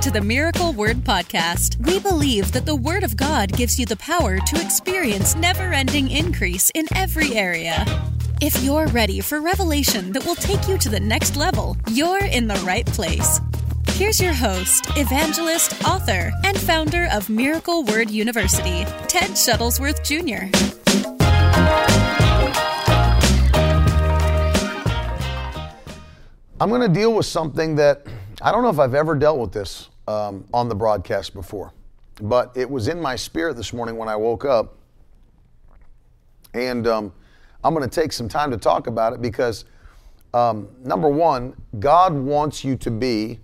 To the Miracle Word Podcast. We believe that the Word of God gives you the power to experience never ending increase in every area. If you're ready for revelation that will take you to the next level, you're in the right place. Here's your host, evangelist, author, and founder of Miracle Word University, Ted Shuttlesworth Jr. I'm going to deal with something that I don't know if I've ever dealt with this um, on the broadcast before, but it was in my spirit this morning when I woke up. And um, I'm going to take some time to talk about it because, um, number one, God wants you to be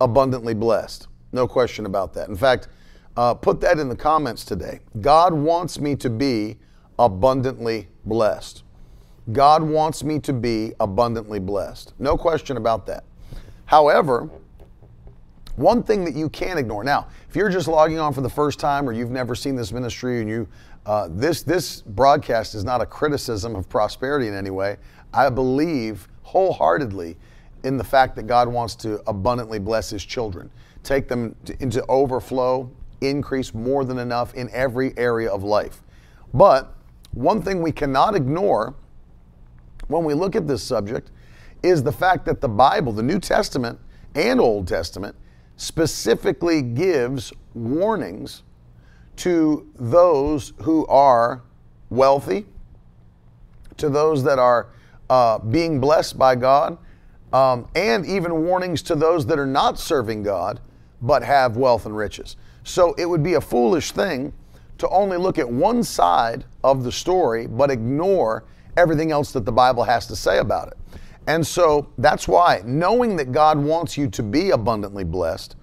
abundantly blessed. No question about that. In fact, uh, put that in the comments today. God wants me to be abundantly blessed. God wants me to be abundantly blessed. No question about that. However, one thing that you can't ignore. Now, if you're just logging on for the first time or you've never seen this ministry and you uh, this this broadcast is not a criticism of prosperity in any way. I believe wholeheartedly in the fact that God wants to abundantly bless His children, take them to, into overflow, increase more than enough in every area of life. But one thing we cannot ignore when we look at this subject is the fact that the Bible, the New Testament and Old Testament, specifically gives warnings to those who are wealthy, to those that are uh, being blessed by God, um, and even warnings to those that are not serving God but have wealth and riches. So it would be a foolish thing to only look at one side of the story but ignore everything else that the Bible has to say about it. And so that's why, knowing that God wants you to be abundantly blessed,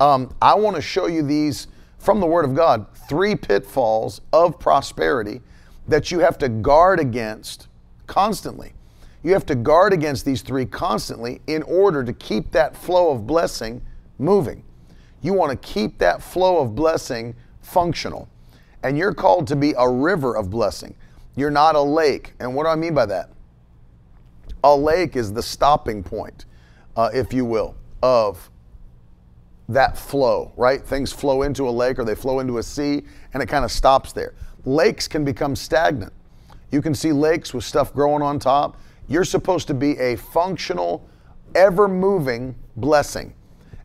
um, I want to show you these from the Word of God three pitfalls of prosperity that you have to guard against constantly. You have to guard against these three constantly in order to keep that flow of blessing moving. You want to keep that flow of blessing functional. And you're called to be a river of blessing. You're not a lake. And what do I mean by that? A lake is the stopping point, uh, if you will, of that flow, right? Things flow into a lake or they flow into a sea and it kind of stops there. Lakes can become stagnant. You can see lakes with stuff growing on top. You're supposed to be a functional, ever moving blessing.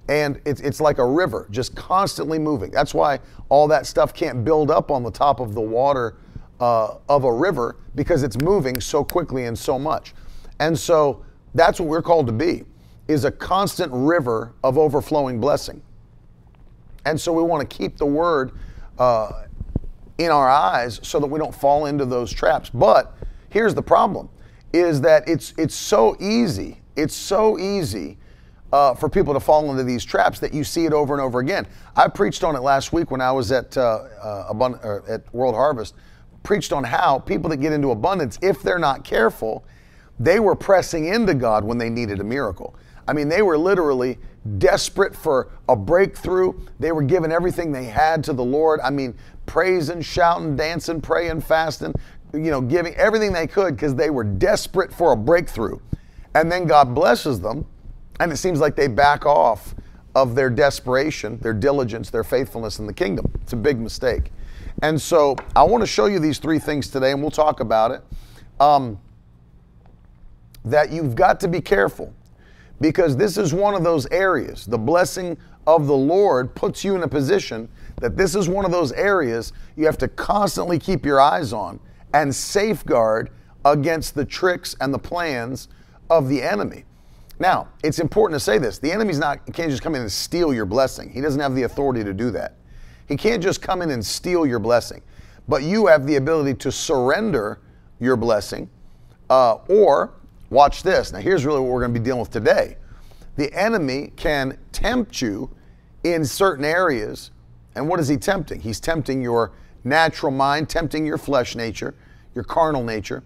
And it's, it's like a river, just constantly moving. That's why all that stuff can't build up on the top of the water uh, of a river because it's moving so quickly and so much. And so that's what we're called to be is a constant river of overflowing blessing. And so we want to keep the word uh, in our eyes so that we don't fall into those traps. But here's the problem is that it's it's so easy. It's so easy uh, for people to fall into these traps that you see it over and over again. I preached on it last week when I was at uh, uh, Abund- at World Harvest preached on how people that get into abundance, if they're not careful, they were pressing into God when they needed a miracle. I mean, they were literally desperate for a breakthrough. They were giving everything they had to the Lord. I mean, praising, shouting, dancing, praying, fasting, you know, giving everything they could because they were desperate for a breakthrough. And then God blesses them, and it seems like they back off of their desperation, their diligence, their faithfulness in the kingdom. It's a big mistake. And so I want to show you these three things today, and we'll talk about it. Um, that you've got to be careful because this is one of those areas. The blessing of the Lord puts you in a position that this is one of those areas you have to constantly keep your eyes on and safeguard against the tricks and the plans of the enemy. Now, it's important to say this the enemy's not, can't just come in and steal your blessing, he doesn't have the authority to do that. He can't just come in and steal your blessing, but you have the ability to surrender your blessing. Uh, or, watch this. Now, here's really what we're going to be dealing with today. The enemy can tempt you in certain areas. And what is he tempting? He's tempting your natural mind, tempting your flesh nature, your carnal nature,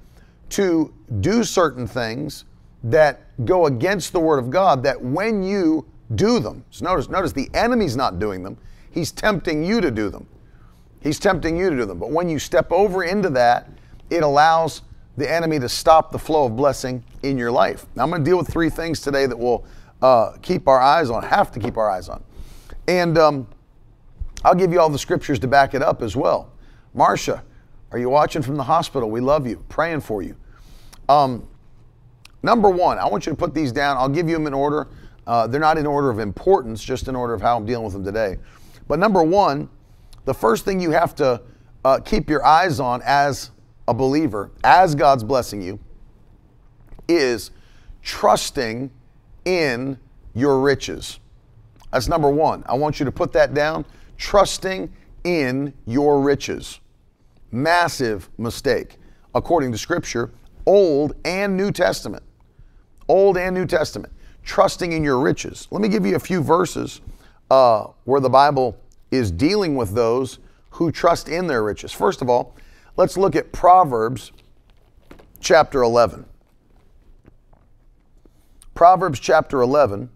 to do certain things that go against the word of God that when you do them, so notice, notice the enemy's not doing them, He's tempting you to do them. He's tempting you to do them. But when you step over into that, it allows the enemy to stop the flow of blessing in your life. Now, I'm going to deal with three things today that we'll uh, keep our eyes on, have to keep our eyes on. And um, I'll give you all the scriptures to back it up as well. Marcia, are you watching from the hospital? We love you, praying for you. Um, number one, I want you to put these down. I'll give you them in order. Uh, they're not in order of importance, just in order of how I'm dealing with them today. But number one, the first thing you have to uh, keep your eyes on as a believer, as God's blessing you, is trusting in your riches. That's number one. I want you to put that down. Trusting in your riches. Massive mistake, according to Scripture, Old and New Testament. Old and New Testament. Trusting in your riches. Let me give you a few verses uh, where the Bible is dealing with those who trust in their riches. First of all, let's look at Proverbs chapter 11. Proverbs chapter 11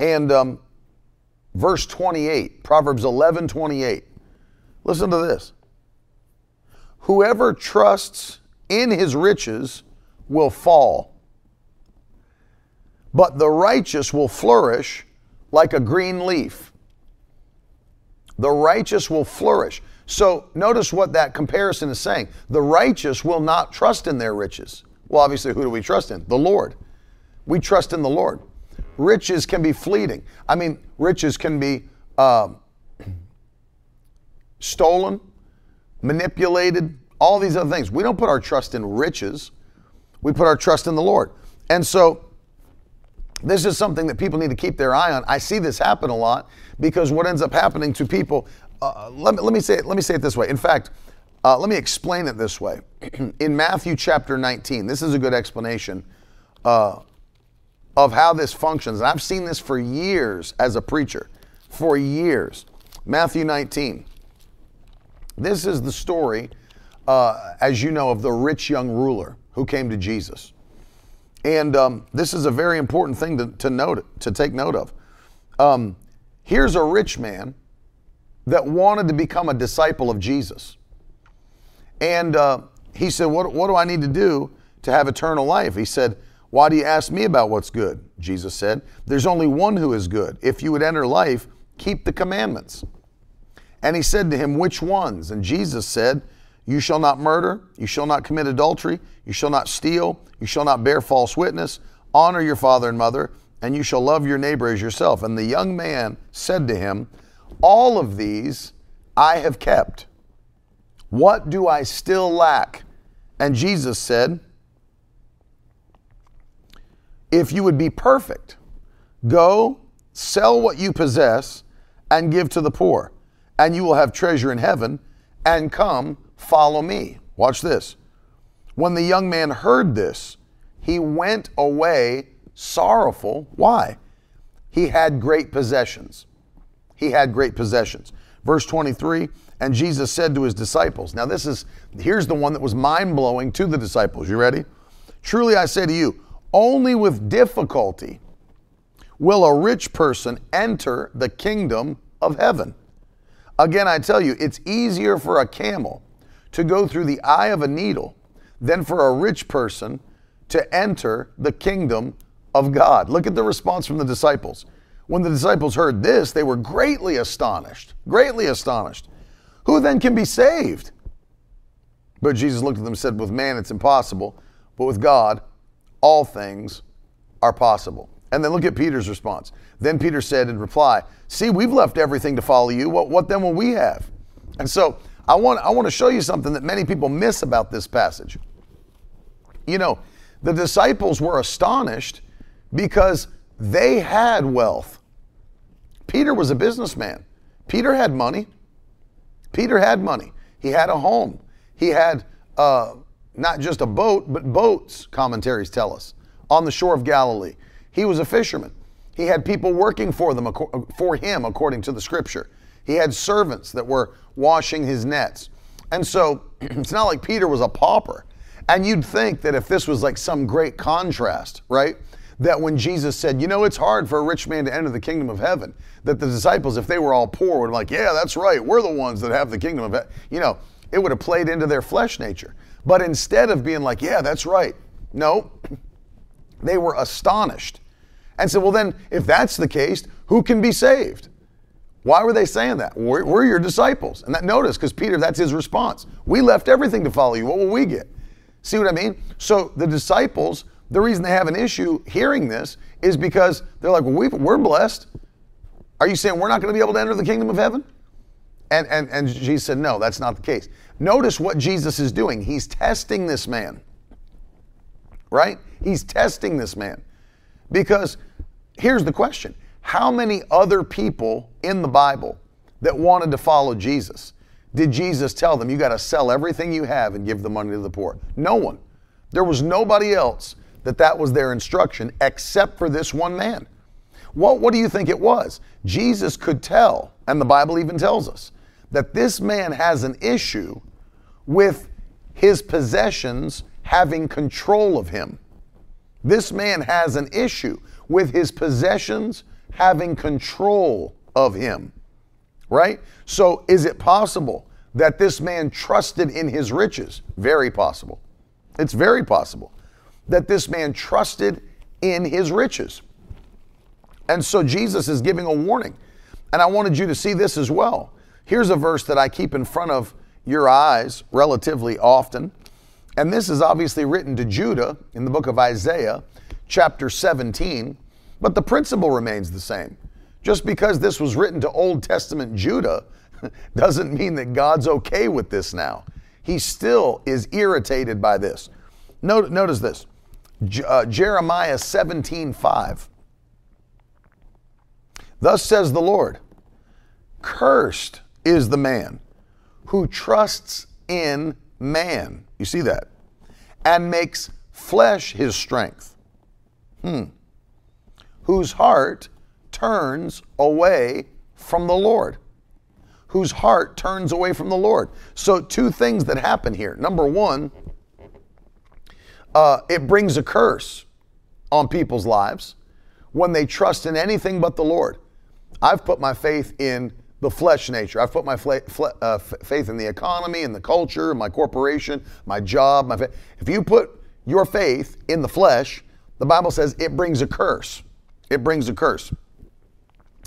and um, verse 28. Proverbs 11 28. Listen to this. Whoever trusts in his riches will fall, but the righteous will flourish like a green leaf. The righteous will flourish. So notice what that comparison is saying. The righteous will not trust in their riches. Well, obviously, who do we trust in? The Lord. We trust in the Lord. Riches can be fleeting. I mean, riches can be uh, stolen, manipulated, all these other things. We don't put our trust in riches, we put our trust in the Lord. And so, this is something that people need to keep their eye on. I see this happen a lot because what ends up happening to people, uh, let, me, let, me say it, let me say it this way. In fact, uh, let me explain it this way. in Matthew chapter 19, this is a good explanation uh, of how this functions. And I've seen this for years as a preacher, for years. Matthew 19. This is the story, uh, as you know, of the rich young ruler who came to Jesus. And um, this is a very important thing to, to note, to take note of. Um, here's a rich man that wanted to become a disciple of Jesus. And uh, he said, what, what do I need to do to have eternal life? He said, why do you ask me about what's good? Jesus said, There's only one who is good. If you would enter life, keep the commandments. And he said to him, Which ones? And Jesus said, You shall not murder, you shall not commit adultery, you shall not steal, you shall not bear false witness, honor your father and mother, and you shall love your neighbor as yourself. And the young man said to him, All of these I have kept. What do I still lack? And Jesus said, if you would be perfect, go sell what you possess and give to the poor, and you will have treasure in heaven, and come follow me. Watch this. When the young man heard this, he went away sorrowful. Why? He had great possessions. He had great possessions. Verse 23 And Jesus said to his disciples, Now, this is, here's the one that was mind blowing to the disciples. You ready? Truly I say to you, only with difficulty will a rich person enter the kingdom of heaven. Again, I tell you, it's easier for a camel to go through the eye of a needle than for a rich person to enter the kingdom of God. Look at the response from the disciples. When the disciples heard this, they were greatly astonished, greatly astonished. Who then can be saved? But Jesus looked at them and said, With man it's impossible, but with God all things are possible. And then look at Peter's response. Then Peter said in reply, See, we've left everything to follow you. What, what then will we have? And so I want, I want to show you something that many people miss about this passage. You know, the disciples were astonished because they had wealth. Peter was a businessman. Peter had money. Peter had money. He had a home. He had uh, not just a boat, but boats, commentaries tell us, on the shore of Galilee. He was a fisherman. He had people working for them for him according to the scripture. He had servants that were washing his nets. And so it's not like Peter was a pauper. And you'd think that if this was like some great contrast, right? That when Jesus said, you know, it's hard for a rich man to enter the kingdom of heaven, that the disciples, if they were all poor, would be like, yeah, that's right. We're the ones that have the kingdom of heaven. You know, it would have played into their flesh nature. But instead of being like, yeah, that's right, no, they were astonished. and said, Well, then, if that's the case, who can be saved? Why were they saying that? We're, we're your disciples. And that notice, because Peter, that's his response. We left everything to follow you. What will we get? See what I mean? So the disciples, the reason they have an issue hearing this is because they're like, well, we, we're blessed. Are you saying we're not going to be able to enter the kingdom of heaven? And, and, and Jesus said, no, that's not the case. Notice what Jesus is doing. He's testing this man, right? He's testing this man. Because here's the question How many other people in the Bible that wanted to follow Jesus did Jesus tell them, you got to sell everything you have and give the money to the poor? No one. There was nobody else that that was their instruction except for this one man. What, what do you think it was? Jesus could tell, and the Bible even tells us, that this man has an issue with his possessions having control of him. This man has an issue with his possessions having control of him. Right? So, is it possible that this man trusted in his riches? Very possible. It's very possible that this man trusted in his riches. And so, Jesus is giving a warning. And I wanted you to see this as well. Here's a verse that I keep in front of your eyes relatively often. And this is obviously written to Judah in the book of Isaiah, chapter 17. But the principle remains the same. Just because this was written to Old Testament Judah doesn't mean that God's okay with this now. He still is irritated by this. Notice this uh, Jeremiah 17 5. Thus says the Lord, cursed is the man who trusts in man. You see that? And makes flesh his strength. Hmm whose heart turns away from the Lord. Whose heart turns away from the Lord. So, two things that happen here. Number one, uh, it brings a curse on people's lives when they trust in anything but the Lord. I've put my faith in the flesh nature. I've put my uh, faith in the economy, in the culture, my corporation, my job. My fa- if you put your faith in the flesh, the Bible says it brings a curse it brings a curse.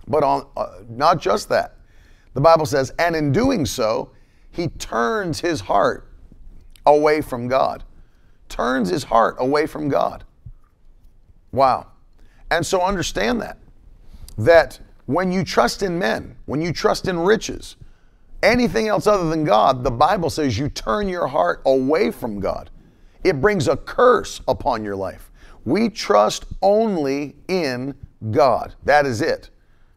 But on uh, not just that. The Bible says, and in doing so, he turns his heart away from God. Turns his heart away from God. Wow. And so understand that. That when you trust in men, when you trust in riches, anything else other than God, the Bible says you turn your heart away from God. It brings a curse upon your life. We trust only in God. That is it.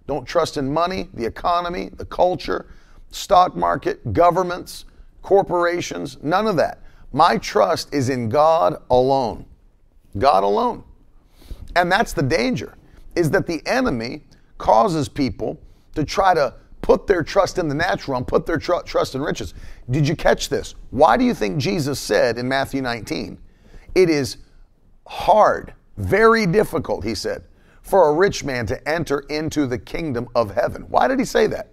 Don't trust in money, the economy, the culture, stock market, governments, corporations, none of that. My trust is in God alone. God alone. And that's the danger is that the enemy causes people to try to put their trust in the natural and put their tr- trust in riches. Did you catch this? Why do you think Jesus said in Matthew 19, it is hard, very difficult, he said, for a rich man to enter into the kingdom of heaven. Why did he say that?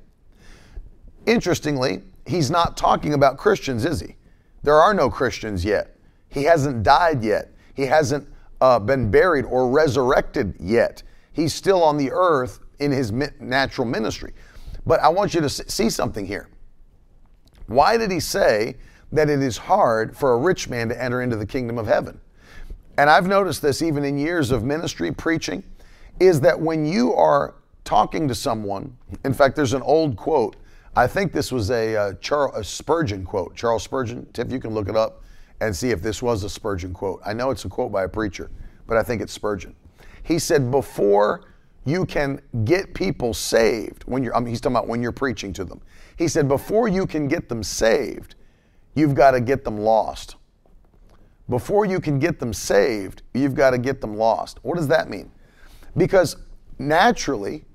Interestingly, he's not talking about Christians, is he? There are no Christians yet. He hasn't died yet. He hasn't uh, been buried or resurrected yet. He's still on the earth in his natural ministry. But I want you to see something here. Why did he say that it is hard for a rich man to enter into the kingdom of heaven? And I've noticed this even in years of ministry preaching, is that when you are talking to someone, in fact, there's an old quote. I think this was a, uh, Charles, a Spurgeon quote. Charles Spurgeon, Tiff, you can look it up and see if this was a Spurgeon quote. I know it's a quote by a preacher, but I think it's Spurgeon. He said, before you can get people saved, when you're, I mean, he's talking about when you're preaching to them. He said, before you can get them saved, you've got to get them lost. Before you can get them saved, you've got to get them lost. What does that mean? Because naturally,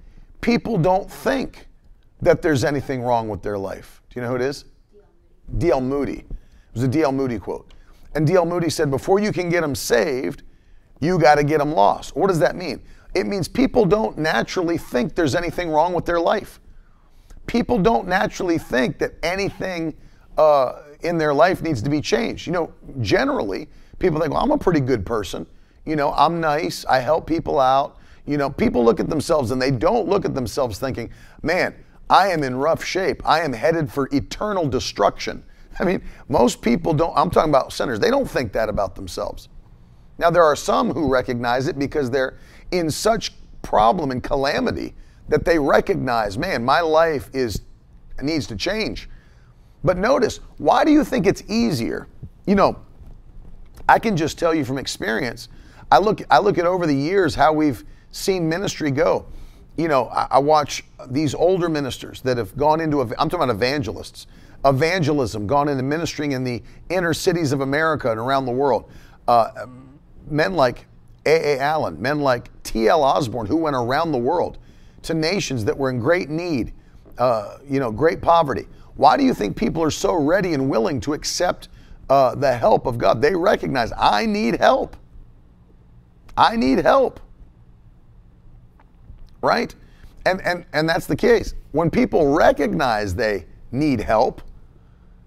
people don't think that there's anything wrong with their life. Do you know who it is? D.L. Moody. It was a D.L. Moody quote. And D.L. Moody said, before you can get them saved, you got to get them lost. What does that mean? It means people don't naturally think there's anything wrong with their life. People don't naturally think that anything uh, in their life needs to be changed. You know, generally, people think, well, I'm a pretty good person. You know, I'm nice. I help people out. You know, people look at themselves and they don't look at themselves thinking, man, I am in rough shape. I am headed for eternal destruction. I mean, most people don't, I'm talking about sinners, they don't think that about themselves. Now, there are some who recognize it because they're in such problem and calamity that they recognize, man, my life is needs to change. But notice, why do you think it's easier? You know, I can just tell you from experience. I look I look at over the years how we've seen ministry go. You know, I, I watch these older ministers that have gone into I'm talking about evangelists, evangelism, gone into ministering in the inner cities of America and around the world. Uh, men like A.A. Allen, men like T.L. Osborn, who went around the world to nations that were in great need, uh, you know, great poverty. Why do you think people are so ready and willing to accept uh, the help of God? They recognize, I need help. I need help. Right? And, and, and that's the case. When people recognize they need help,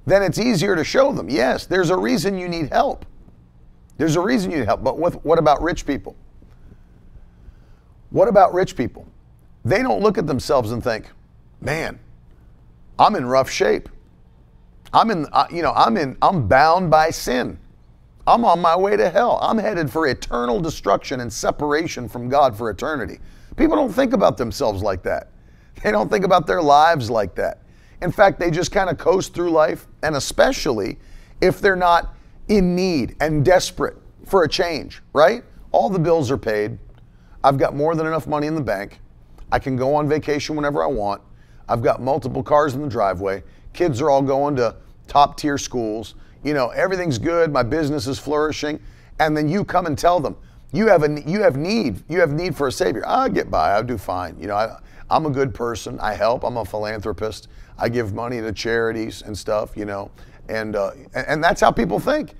then it's easier to show them. Yes, there's a reason you need help. There's a reason you need help. But what, what about rich people? What about rich people? They don't look at themselves and think, man, I'm in rough shape. I'm in, you know, I'm in, I'm bound by sin. I'm on my way to hell. I'm headed for eternal destruction and separation from God for eternity. People don't think about themselves like that. They don't think about their lives like that. In fact, they just kind of coast through life, and especially if they're not in need and desperate for a change, right? All the bills are paid. I've got more than enough money in the bank. I can go on vacation whenever I want. I've got multiple cars in the driveway. Kids are all going to top tier schools. You know, everything's good. My business is flourishing. And then you come and tell them, you have a you have need. You have need for a savior. I get by. I do fine. You know, I, I'm a good person. I help. I'm a philanthropist. I give money to charities and stuff. You know, and uh, and that's how people think.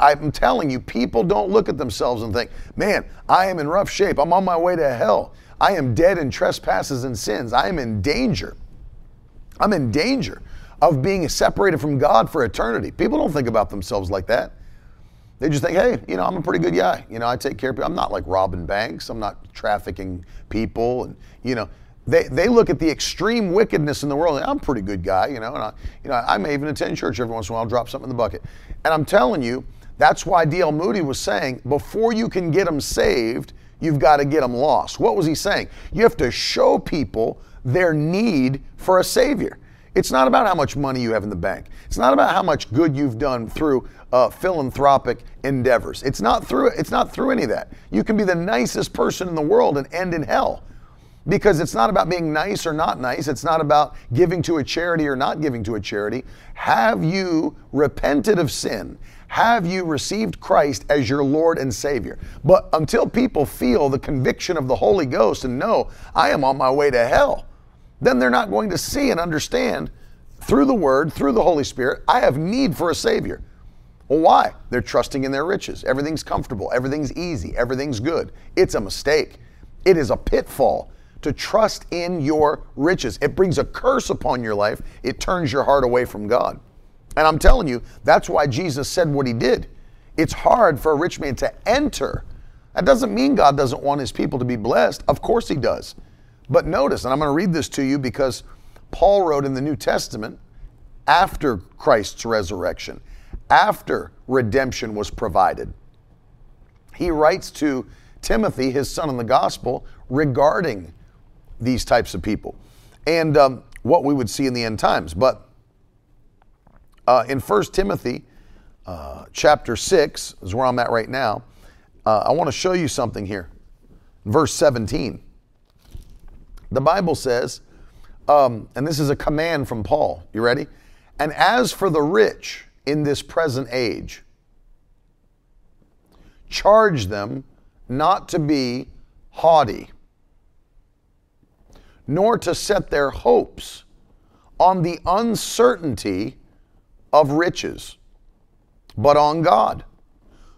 I'm telling you, people don't look at themselves and think, man, I am in rough shape. I'm on my way to hell. I am dead in trespasses and sins. I am in danger. I'm in danger of being separated from God for eternity. People don't think about themselves like that. They just think, hey, you know, I'm a pretty good guy. You know, I take care of people. I'm not like robbing banks. I'm not trafficking people. And, you know, they, they look at the extreme wickedness in the world. I'm a pretty good guy, you know, and I, you know, I may even attend church every once in a while, I'll drop something in the bucket. And I'm telling you, that's why D.L. Moody was saying, before you can get them saved, you've got to get them lost. What was he saying? You have to show people their need for a Savior. It's not about how much money you have in the bank. It's not about how much good you've done through uh, philanthropic endeavors. It's not through. It's not through any of that. You can be the nicest person in the world and end in hell, because it's not about being nice or not nice. It's not about giving to a charity or not giving to a charity. Have you repented of sin? Have you received Christ as your Lord and Savior? But until people feel the conviction of the Holy Ghost and know, I am on my way to hell, then they're not going to see and understand through the Word, through the Holy Spirit, I have need for a Savior. Well, why? They're trusting in their riches. Everything's comfortable, everything's easy, everything's good. It's a mistake. It is a pitfall to trust in your riches. It brings a curse upon your life, it turns your heart away from God. And I'm telling you, that's why Jesus said what he did. It's hard for a rich man to enter. That doesn't mean God doesn't want his people to be blessed. Of course he does. But notice, and I'm going to read this to you because Paul wrote in the New Testament after Christ's resurrection, after redemption was provided. He writes to Timothy, his son in the gospel, regarding these types of people and um, what we would see in the end times. But uh, in 1 Timothy uh, chapter 6 is where I'm at right now. Uh, I want to show you something here. Verse 17. The Bible says, um, and this is a command from Paul. You ready? And as for the rich in this present age, charge them not to be haughty, nor to set their hopes on the uncertainty of riches, but on God,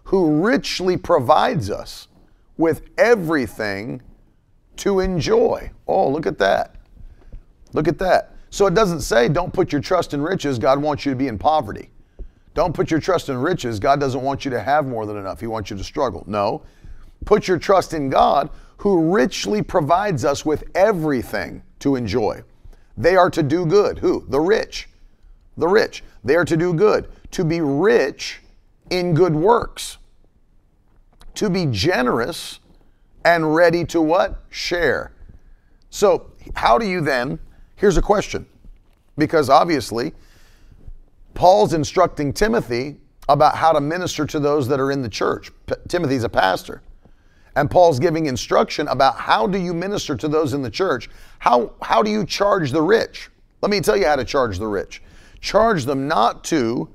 who richly provides us with everything to enjoy. Oh, look at that. Look at that. So it doesn't say don't put your trust in riches, God wants you to be in poverty. Don't put your trust in riches, God doesn't want you to have more than enough. He wants you to struggle. No. Put your trust in God who richly provides us with everything to enjoy. They are to do good. Who? The rich. The rich. They are to do good, to be rich in good works, to be generous and ready to what? Share. So, how do you then? Here's a question. Because obviously, Paul's instructing Timothy about how to minister to those that are in the church. P- Timothy's a pastor. And Paul's giving instruction about how do you minister to those in the church? How, how do you charge the rich? Let me tell you how to charge the rich. Charge them not to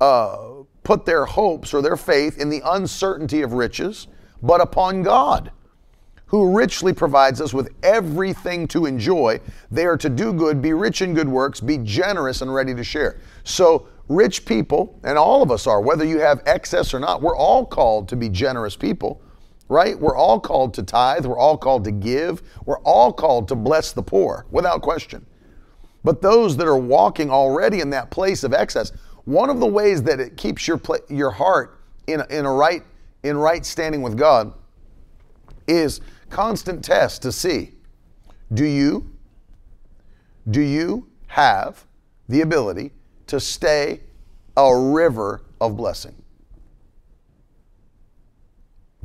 uh, put their hopes or their faith in the uncertainty of riches, but upon God, who richly provides us with everything to enjoy. They are to do good, be rich in good works, be generous and ready to share. So, rich people, and all of us are, whether you have excess or not, we're all called to be generous people right? We're all called to tithe, we're all called to give, we're all called to bless the poor, without question. But those that are walking already in that place of excess, one of the ways that it keeps your your heart in a, in a right in right standing with God is constant test to see do you do you have the ability to stay a river of blessing?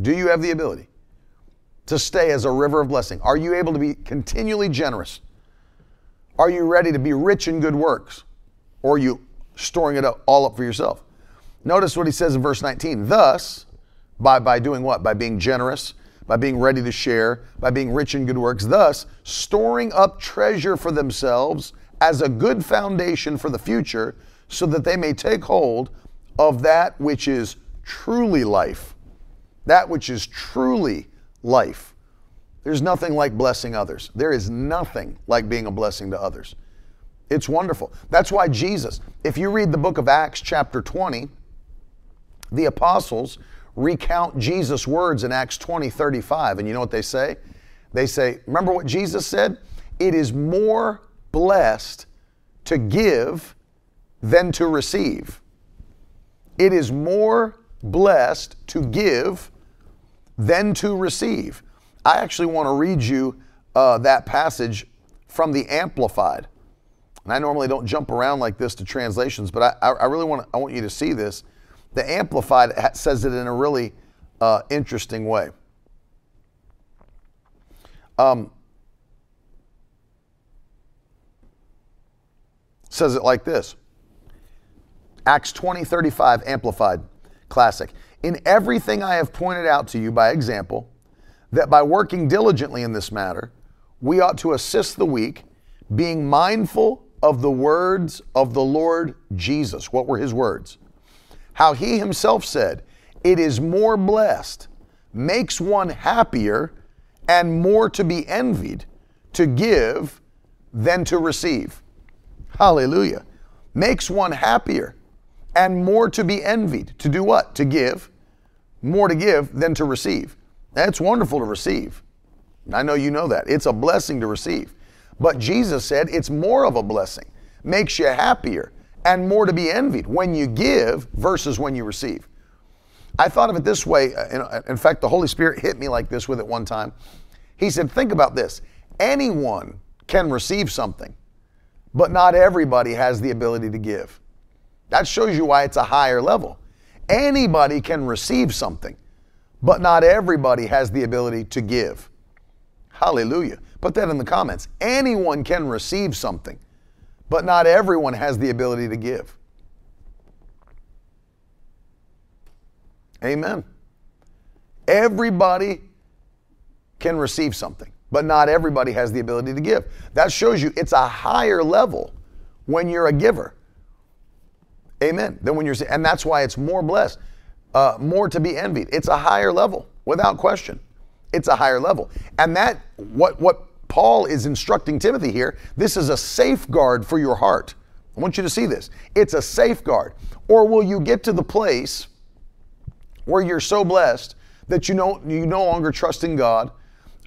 Do you have the ability to stay as a river of blessing? Are you able to be continually generous? Are you ready to be rich in good works? Or are you storing it up, all up for yourself? Notice what he says in verse 19. Thus, by, by doing what? By being generous, by being ready to share, by being rich in good works, thus storing up treasure for themselves as a good foundation for the future, so that they may take hold of that which is truly life that which is truly life. There's nothing like blessing others. There is nothing like being a blessing to others. It's wonderful. That's why Jesus, if you read the book of Acts, chapter 20, the apostles recount Jesus' words in Acts 20, 35. And you know what they say? They say, Remember what Jesus said? It is more blessed to give than to receive. It is more blessed to give than to receive. I actually want to read you uh, that passage from the Amplified. And I normally don't jump around like this to translations, but I, I really want to, I want you to see this. The Amplified says it in a really uh, interesting way. Um, says it like this Acts 20 35, Amplified Classic. In everything I have pointed out to you by example, that by working diligently in this matter, we ought to assist the weak, being mindful of the words of the Lord Jesus. What were his words? How he himself said, It is more blessed, makes one happier, and more to be envied to give than to receive. Hallelujah. Makes one happier and more to be envied. To do what? To give. More to give than to receive. That's wonderful to receive. I know you know that. It's a blessing to receive. But Jesus said it's more of a blessing, makes you happier, and more to be envied when you give versus when you receive. I thought of it this way. Uh, in fact, the Holy Spirit hit me like this with it one time. He said, Think about this. Anyone can receive something, but not everybody has the ability to give. That shows you why it's a higher level. Anybody can receive something, but not everybody has the ability to give. Hallelujah. Put that in the comments. Anyone can receive something, but not everyone has the ability to give. Amen. Everybody can receive something, but not everybody has the ability to give. That shows you it's a higher level when you're a giver. Amen. Then when you're and that's why it's more blessed, uh, more to be envied. It's a higher level, without question. It's a higher level, and that what what Paul is instructing Timothy here. This is a safeguard for your heart. I want you to see this. It's a safeguard. Or will you get to the place where you're so blessed that you know you no longer trust in God?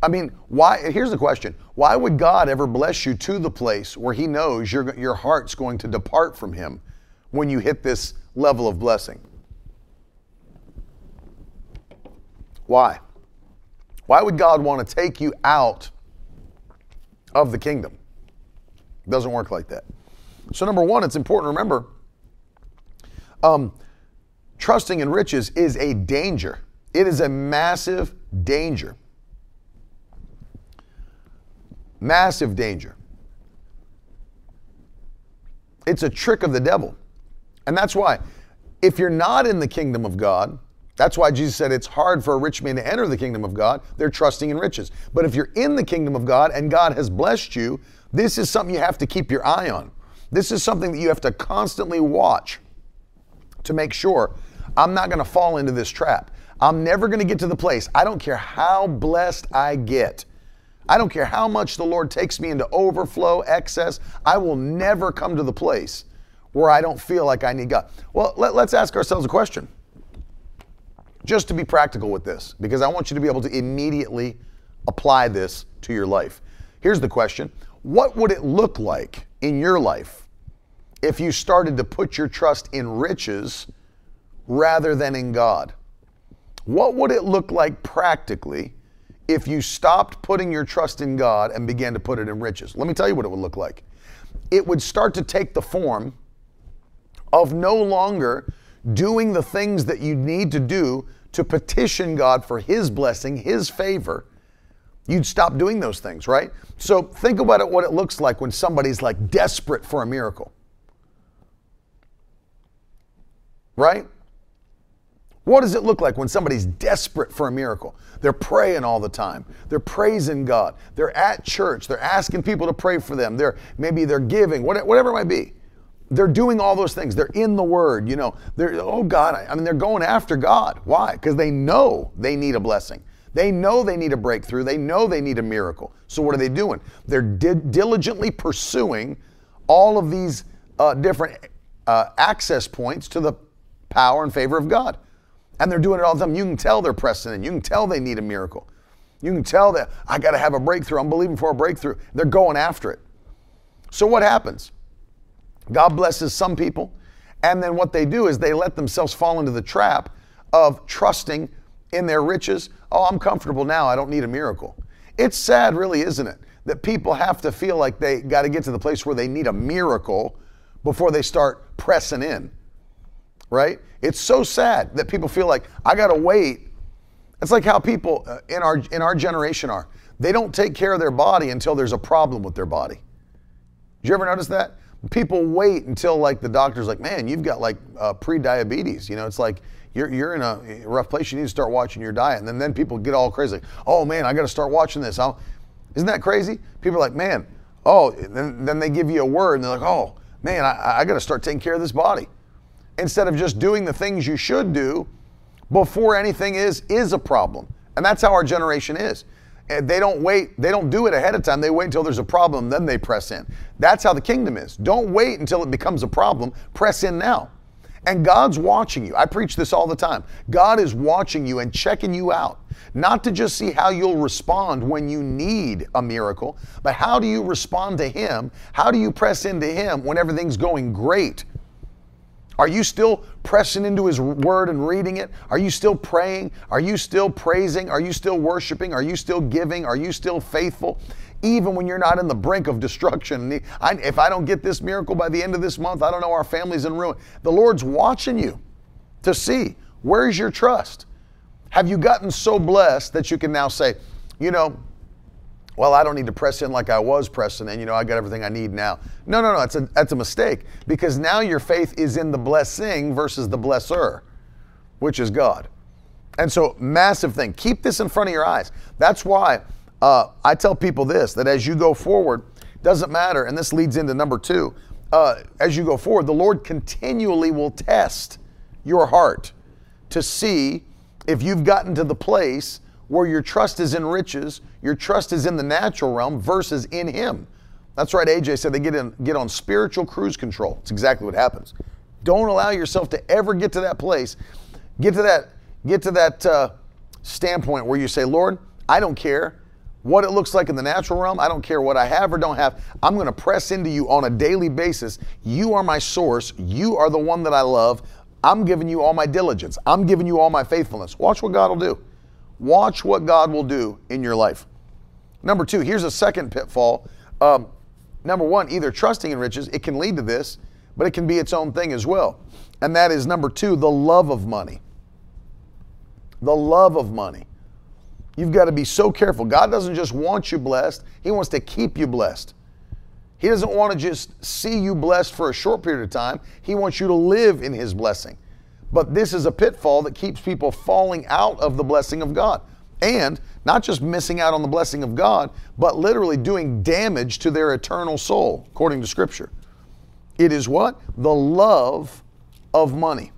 I mean, why? Here's the question: Why would God ever bless you to the place where He knows your your heart's going to depart from Him? when you hit this level of blessing. Why? Why would God want to take you out of the kingdom? It doesn't work like that. So, number one, it's important to remember um, trusting in riches is a danger. It is a massive danger. Massive danger. It's a trick of the devil. And that's why, if you're not in the kingdom of God, that's why Jesus said it's hard for a rich man to enter the kingdom of God. They're trusting in riches. But if you're in the kingdom of God and God has blessed you, this is something you have to keep your eye on. This is something that you have to constantly watch to make sure I'm not going to fall into this trap. I'm never going to get to the place. I don't care how blessed I get. I don't care how much the Lord takes me into overflow, excess. I will never come to the place where I don't feel like I need God. Well, let, us ask ourselves a question just to be practical with this, because I want you to be able to immediately apply this to your life. Here's the question What would it look like in your life if you started to put your trust in riches rather than in God? What would it look like practically if you stopped putting your trust in God and began to put it in riches? Let me tell you what it would look like. It would start to take the form of no longer doing the things that you need to do to petition God for His blessing, His favor, you'd stop doing those things, right? So think about it what it looks like when somebody's like desperate for a miracle. Right? What does it look like when somebody's desperate for a miracle? They're praying all the time. They're praising God. They're at church. They're asking people to pray for them. They're maybe they're giving, whatever it might be they're doing all those things. They're in the Word, you know. They're oh God, I mean, they're going after God. Why? Because they know they need a blessing. They know they need a breakthrough. They know they need a miracle. So what are they doing? They're di- diligently pursuing all of these uh, different uh, access points to the power and favor of God, and they're doing it all the time. You can tell they're pressing in. You can tell they need a miracle. You can tell that I got to have a breakthrough. I'm believing for a breakthrough. They're going after it. So what happens? God blesses some people, and then what they do is they let themselves fall into the trap of trusting in their riches. Oh, I'm comfortable now. I don't need a miracle. It's sad, really, isn't it? That people have to feel like they got to get to the place where they need a miracle before they start pressing in. Right? It's so sad that people feel like I got to wait. It's like how people uh, in our in our generation are. They don't take care of their body until there's a problem with their body. Did you ever notice that? People wait until like the doctor's like, man, you've got like uh, pre-diabetes. You know, it's like you're you're in a rough place. You need to start watching your diet. And then then people get all crazy. Like, oh man, I got to start watching this. I'll, isn't that crazy? People are like, man, oh. Then then they give you a word and they're like, oh man, I, I got to start taking care of this body. Instead of just doing the things you should do before anything is is a problem. And that's how our generation is they don't wait, they don't do it ahead of time. They wait until there's a problem, then they press in. That's how the kingdom is. Don't wait until it becomes a problem, press in now. And God's watching you. I preach this all the time. God is watching you and checking you out, not to just see how you'll respond when you need a miracle, but how do you respond to Him? How do you press into Him when everything's going great? Are you still pressing into His Word and reading it? Are you still praying? Are you still praising? Are you still worshiping? Are you still giving? Are you still faithful? Even when you're not in the brink of destruction. If I don't get this miracle by the end of this month, I don't know, our family's in ruin. The Lord's watching you to see where's your trust? Have you gotten so blessed that you can now say, you know, well, I don't need to press in like I was pressing in. You know, I got everything I need now. No, no, no. That's a, that's a mistake because now your faith is in the blessing versus the blesser, which is God. And so, massive thing. Keep this in front of your eyes. That's why uh, I tell people this that as you go forward, doesn't matter. And this leads into number two. Uh, as you go forward, the Lord continually will test your heart to see if you've gotten to the place where your trust is in riches, your trust is in the natural realm versus in Him. That's right, AJ said they get, in, get on spiritual cruise control. It's exactly what happens. Don't allow yourself to ever get to that place. Get to that, get to that uh, standpoint where you say, Lord, I don't care what it looks like in the natural realm. I don't care what I have or don't have. I'm going to press into you on a daily basis. You are my source. You are the one that I love. I'm giving you all my diligence. I'm giving you all my faithfulness. Watch what God will do. Watch what God will do in your life. Number two, here's a second pitfall. Um, number one, either trusting in riches, it can lead to this, but it can be its own thing as well. And that is number two, the love of money. The love of money. You've got to be so careful. God doesn't just want you blessed, He wants to keep you blessed. He doesn't want to just see you blessed for a short period of time, He wants you to live in His blessing. But this is a pitfall that keeps people falling out of the blessing of God. And not just missing out on the blessing of God, but literally doing damage to their eternal soul, according to Scripture. It is what? The love of money.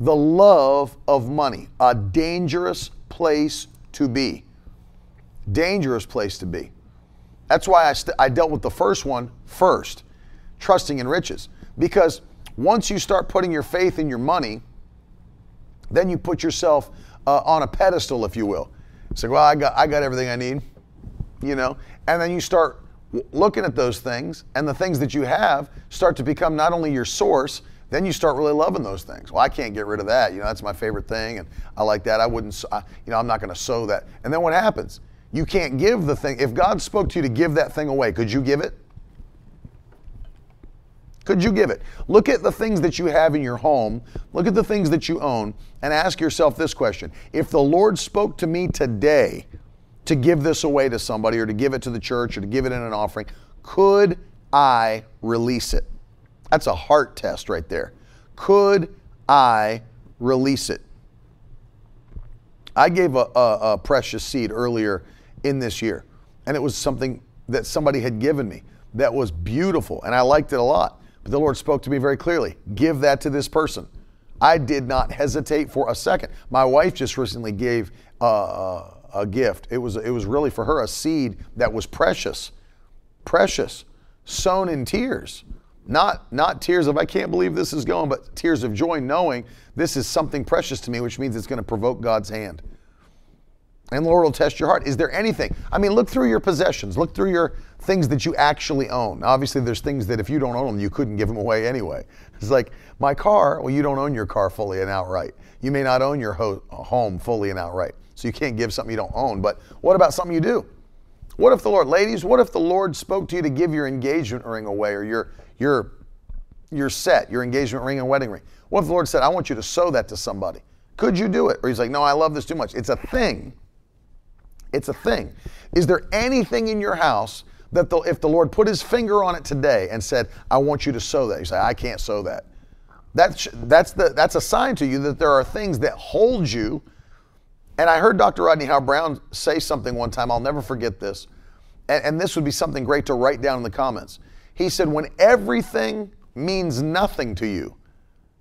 The love of money. A dangerous place to be. Dangerous place to be. That's why I, st- I dealt with the first one first, trusting in riches. Because once you start putting your faith in your money, then you put yourself uh, on a pedestal, if you will. Say, well, I got, I got everything I need, you know, and then you start looking at those things, and the things that you have start to become not only your source, then you start really loving those things. Well, I can't get rid of that. You know, that's my favorite thing, and I like that. I wouldn't, I, you know, I'm not going to sow that. And then what happens? You can't give the thing. If God spoke to you to give that thing away, could you give it? Could you give it? Look at the things that you have in your home, look at the things that you own, and ask yourself this question If the Lord spoke to me today to give this away to somebody, or to give it to the church, or to give it in an offering, could I release it? That's a heart test right there. Could I release it? I gave a, a, a precious seed earlier in this year, and it was something that somebody had given me that was beautiful, and I liked it a lot. But the Lord spoke to me very clearly give that to this person. I did not hesitate for a second. My wife just recently gave uh, a gift. It was, it was really for her a seed that was precious, precious, sown in tears. Not, not tears of, I can't believe this is going, but tears of joy, knowing this is something precious to me, which means it's going to provoke God's hand. And the Lord will test your heart. Is there anything? I mean, look through your possessions, look through your things that you actually own. Obviously, there's things that if you don't own them, you couldn't give them away anyway. It's like my car, well, you don't own your car fully and outright. You may not own your ho- home fully and outright. So you can't give something you don't own. But what about something you do? What if the Lord, ladies, what if the Lord spoke to you to give your engagement ring away or your, your, your set, your engagement ring and wedding ring? What if the Lord said, I want you to sow that to somebody? Could you do it? Or he's like, no, I love this too much. It's a thing. It's a thing. Is there anything in your house that the, if the Lord put his finger on it today and said, I want you to sow that, you say, I can't sow that. That's, that's, the, that's a sign to you that there are things that hold you. And I heard Dr. Rodney Howard-Browne say something one time, I'll never forget this. And, and this would be something great to write down in the comments. He said, When everything means nothing to you,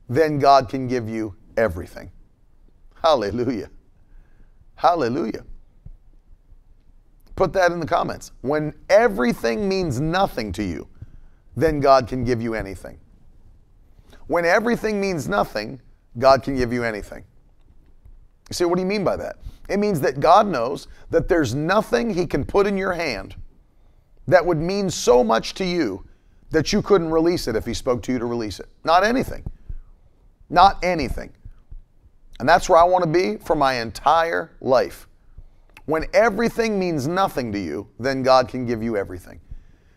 then God can give you everything. Hallelujah. Hallelujah. Put that in the comments. When everything means nothing to you, then God can give you anything. When everything means nothing, God can give you anything. You say, what do you mean by that? It means that God knows that there's nothing He can put in your hand that would mean so much to you that you couldn't release it if He spoke to you to release it. Not anything. Not anything. And that's where I want to be for my entire life. When everything means nothing to you, then God can give you everything.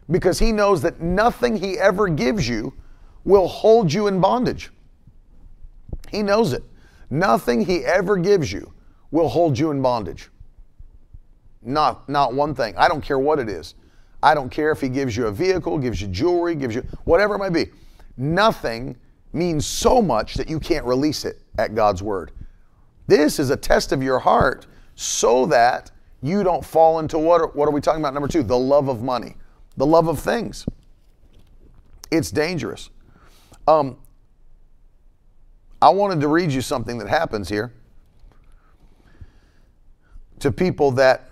Because He knows that nothing He ever gives you will hold you in bondage. He knows it. Nothing He ever gives you will hold you in bondage. Not, not one thing. I don't care what it is. I don't care if He gives you a vehicle, gives you jewelry, gives you whatever it might be. Nothing means so much that you can't release it at God's Word. This is a test of your heart so that you don't fall into what are, what are we talking about? Number two, the love of money, the love of things. It's dangerous. Um, I wanted to read you something that happens here to people that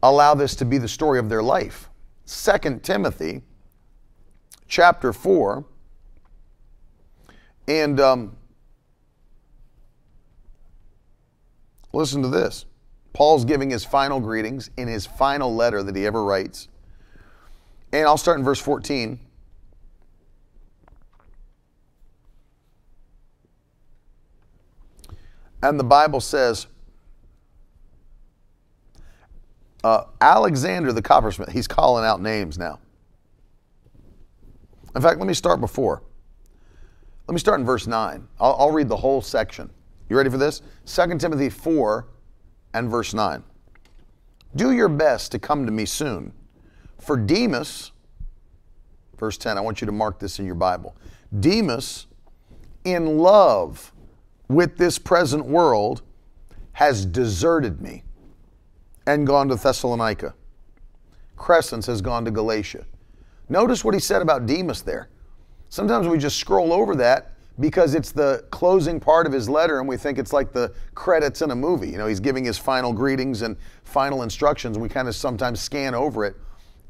allow this to be the story of their life. Second Timothy chapter 4 and um, listen to this. Paul's giving his final greetings in his final letter that he ever writes. And I'll start in verse 14. And the Bible says, uh, Alexander the coppersmith, he's calling out names now. In fact, let me start before. Let me start in verse 9. I'll, I'll read the whole section. You ready for this? 2 Timothy 4 and verse 9. Do your best to come to me soon. For Demas, verse 10, I want you to mark this in your Bible. Demas, in love with this present world, has deserted me and gone to Thessalonica. Crescens has gone to Galatia. Notice what he said about Demas there. Sometimes we just scroll over that because it's the closing part of his letter and we think it's like the credits in a movie. You know, he's giving his final greetings and final instructions. And we kind of sometimes scan over it,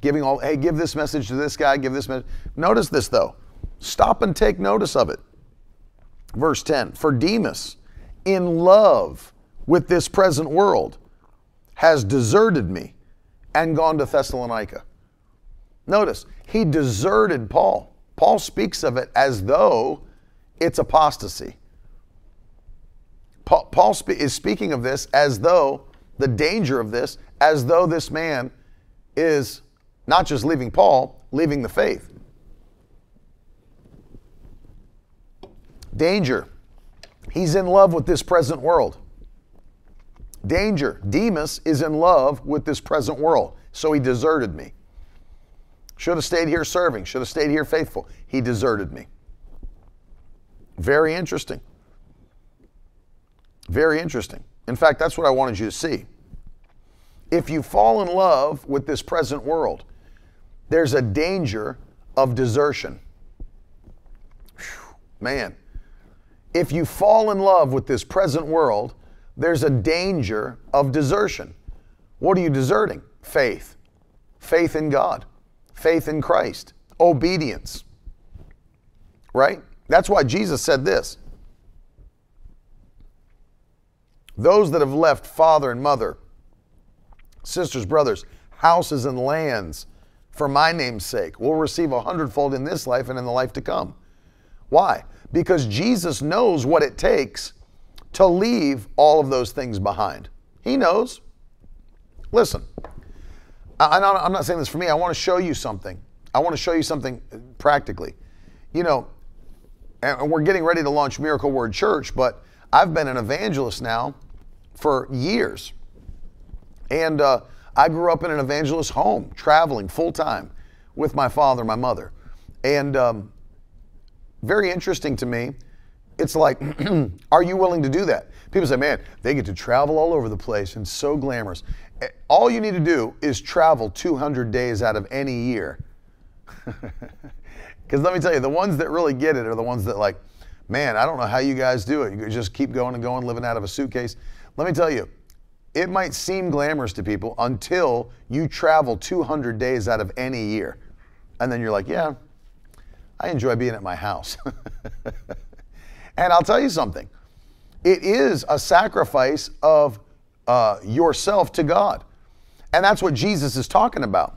giving all, hey, give this message to this guy, give this message. Notice this though. Stop and take notice of it. Verse 10 For Demas, in love with this present world, has deserted me and gone to Thessalonica. Notice, he deserted Paul. Paul speaks of it as though it's apostasy. Paul, Paul spe- is speaking of this as though the danger of this, as though this man is not just leaving Paul, leaving the faith. Danger. He's in love with this present world. Danger. Demas is in love with this present world, so he deserted me. Should have stayed here serving, should have stayed here faithful. He deserted me. Very interesting. Very interesting. In fact, that's what I wanted you to see. If you fall in love with this present world, there's a danger of desertion. Whew, man, if you fall in love with this present world, there's a danger of desertion. What are you deserting? Faith. Faith in God, faith in Christ, obedience. Right? That's why Jesus said this Those that have left father and mother, sisters, brothers, houses, and lands for my name's sake will receive a hundredfold in this life and in the life to come. Why? Because Jesus knows what it takes to leave all of those things behind. He knows. Listen, I'm not saying this for me. I want to show you something. I want to show you something practically. You know, and we're getting ready to launch Miracle Word Church, but I've been an evangelist now for years. And uh, I grew up in an evangelist home, traveling full time with my father, my mother. And um, very interesting to me, it's like, are you willing to do that? People say, man, they get to travel all over the place and so glamorous. All you need to do is travel 200 days out of any year. Because let me tell you, the ones that really get it are the ones that, like, man, I don't know how you guys do it. You just keep going and going, living out of a suitcase. Let me tell you, it might seem glamorous to people until you travel 200 days out of any year. And then you're like, yeah, I enjoy being at my house. and I'll tell you something it is a sacrifice of uh, yourself to God. And that's what Jesus is talking about.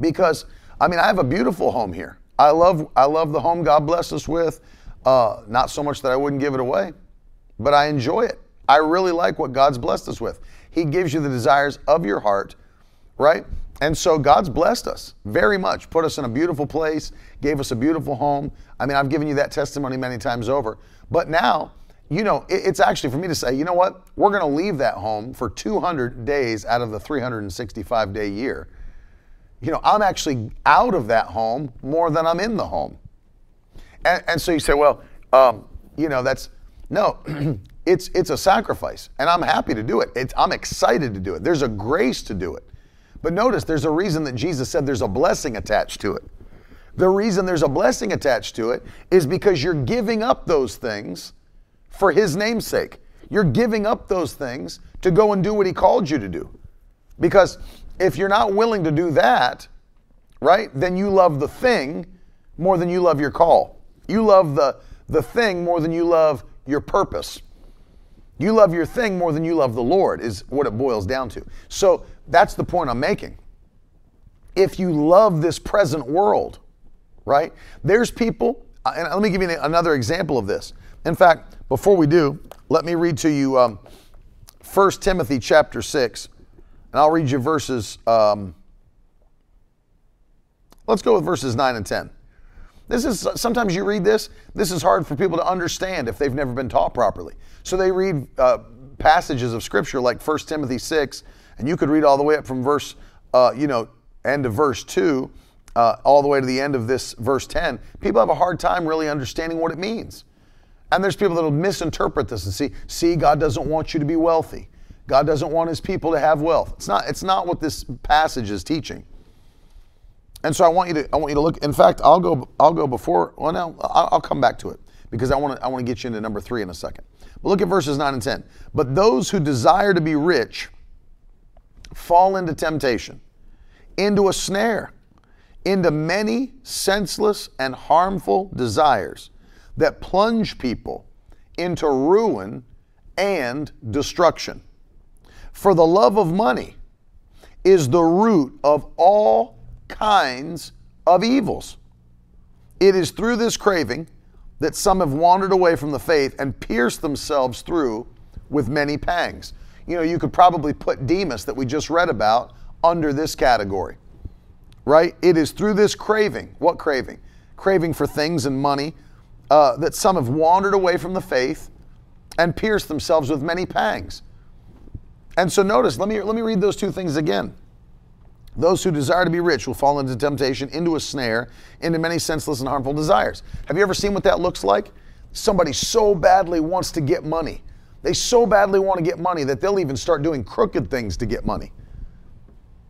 Because, I mean, I have a beautiful home here. I love, I love the home God blessed us with. Uh, not so much that I wouldn't give it away, but I enjoy it. I really like what God's blessed us with. He gives you the desires of your heart, right? And so God's blessed us very much, put us in a beautiful place, gave us a beautiful home. I mean, I've given you that testimony many times over. But now, you know, it's actually for me to say, you know what? We're going to leave that home for 200 days out of the 365 day year you know, I'm actually out of that home more than I'm in the home. And, and so you say, well, um, you know, that's no, it's it's a sacrifice, and I'm happy to do it. It's, I'm excited to do it. There's a grace to do it. But notice there's a reason that Jesus said there's a blessing attached to it. The reason there's a blessing attached to it is because you're giving up those things for his name's sake. You're giving up those things to go and do what he called you to do. Because if you're not willing to do that, right, then you love the thing more than you love your call. You love the, the thing more than you love your purpose. You love your thing more than you love the Lord, is what it boils down to. So that's the point I'm making. If you love this present world, right, there's people, uh, and let me give you another example of this. In fact, before we do, let me read to you um, 1 Timothy chapter 6. And I'll read you verses, um, let's go with verses 9 and 10. This is sometimes you read this, this is hard for people to understand if they've never been taught properly. So they read uh, passages of scripture like 1 Timothy 6, and you could read all the way up from verse, uh, you know, end of verse 2, uh, all the way to the end of this verse 10. People have a hard time really understanding what it means. And there's people that will misinterpret this and see, see, God doesn't want you to be wealthy. God doesn't want his people to have wealth. It's not, it's not what this passage is teaching. And so I want you to I want you to look. In fact, I'll go I'll go before. Well, no, I'll, come back to it because I want to I want to get you into number three in a second. But look at verses nine and ten. But those who desire to be rich fall into temptation, into a snare, into many senseless and harmful desires that plunge people into ruin and destruction. For the love of money is the root of all kinds of evils. It is through this craving that some have wandered away from the faith and pierced themselves through with many pangs. You know, you could probably put Demas that we just read about under this category, right? It is through this craving. What craving? Craving for things and money uh, that some have wandered away from the faith and pierced themselves with many pangs. And so notice, let me, let me read those two things again. Those who desire to be rich will fall into temptation, into a snare, into many senseless and harmful desires. Have you ever seen what that looks like? Somebody so badly wants to get money. They so badly want to get money that they'll even start doing crooked things to get money.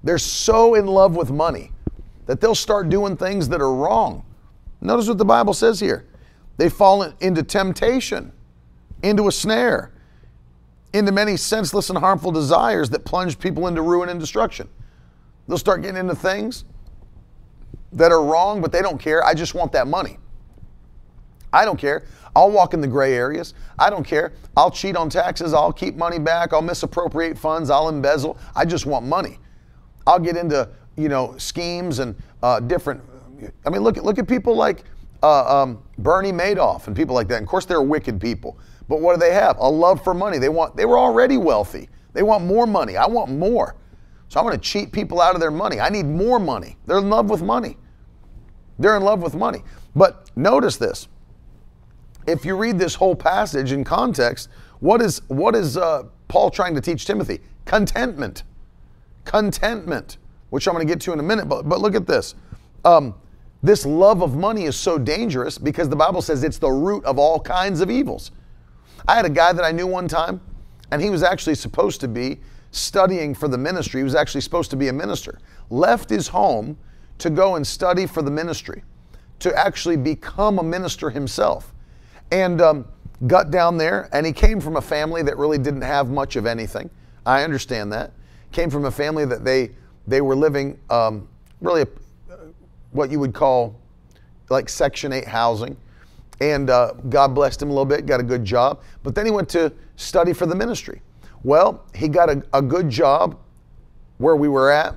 They're so in love with money that they'll start doing things that are wrong. Notice what the Bible says here. They fall into temptation, into a snare, into many senseless and harmful desires that plunge people into ruin and destruction. They'll start getting into things that are wrong, but they don't care. I just want that money. I don't care. I'll walk in the gray areas. I don't care. I'll cheat on taxes. I'll keep money back. I'll misappropriate funds. I'll embezzle. I just want money. I'll get into you know schemes and uh, different. I mean, look at look at people like uh, um, Bernie Madoff and people like that. And of course, they're wicked people. But what do they have? A love for money. They want. They were already wealthy. They want more money. I want more. So I'm going to cheat people out of their money. I need more money. They're in love with money. They're in love with money. But notice this. If you read this whole passage in context, what is what is uh, Paul trying to teach Timothy? Contentment. Contentment, which I'm going to get to in a minute. But but look at this. Um, this love of money is so dangerous because the Bible says it's the root of all kinds of evils. I had a guy that I knew one time, and he was actually supposed to be studying for the ministry. He was actually supposed to be a minister. Left his home to go and study for the ministry, to actually become a minister himself. And um, got down there, and he came from a family that really didn't have much of anything. I understand that. Came from a family that they they were living um, really a, what you would call like Section 8 housing. And uh, God blessed him a little bit, got a good job. But then he went to study for the ministry. Well, he got a, a good job where we were at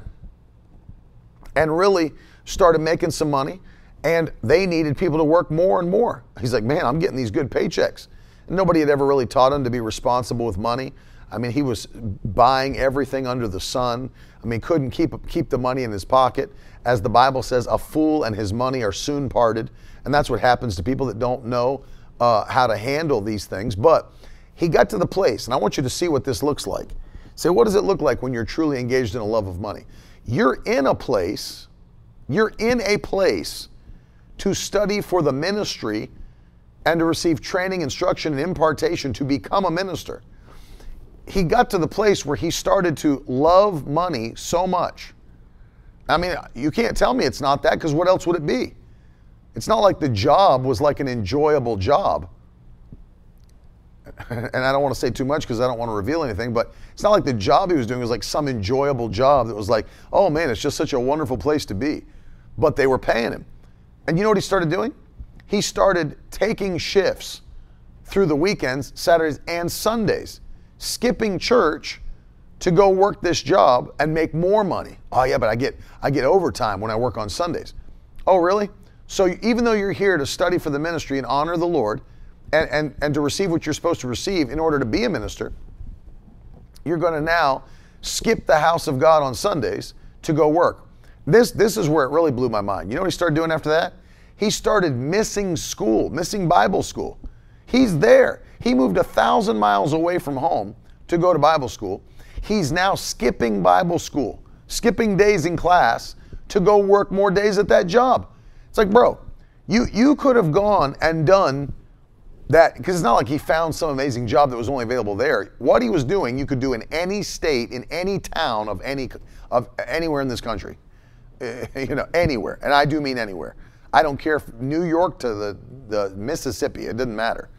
and really started making some money. And they needed people to work more and more. He's like, man, I'm getting these good paychecks. And nobody had ever really taught him to be responsible with money. I mean, he was buying everything under the sun. I mean, couldn't keep keep the money in his pocket. As the Bible says, a fool and his money are soon parted, and that's what happens to people that don't know uh, how to handle these things. But he got to the place, and I want you to see what this looks like. Say, what does it look like when you're truly engaged in a love of money? You're in a place, you're in a place to study for the ministry and to receive training, instruction, and impartation to become a minister. He got to the place where he started to love money so much. I mean, you can't tell me it's not that because what else would it be? It's not like the job was like an enjoyable job. and I don't want to say too much because I don't want to reveal anything, but it's not like the job he was doing was like some enjoyable job that was like, oh man, it's just such a wonderful place to be. But they were paying him. And you know what he started doing? He started taking shifts through the weekends, Saturdays, and Sundays, skipping church to go work this job and make more money. Oh yeah, but I get I get overtime when I work on Sundays. Oh really? So even though you're here to study for the ministry and honor the Lord, and, and, and to receive what you're supposed to receive in order to be a minister, you're to now skip the house of God on Sundays to go work. This, this is where it really blew my mind. You know what he started doing after that? He started missing school, missing Bible school. He's there. He moved a thousand miles away from home to go to Bible school. He's now skipping Bible school, skipping days in class to go work more days at that job. It's like, bro, you, you could have gone and done that because it's not like he found some amazing job that was only available there. What he was doing, you could do in any state, in any town of any of anywhere in this country, you know, anywhere. And I do mean anywhere. I don't care New York to the, the Mississippi. It doesn't matter.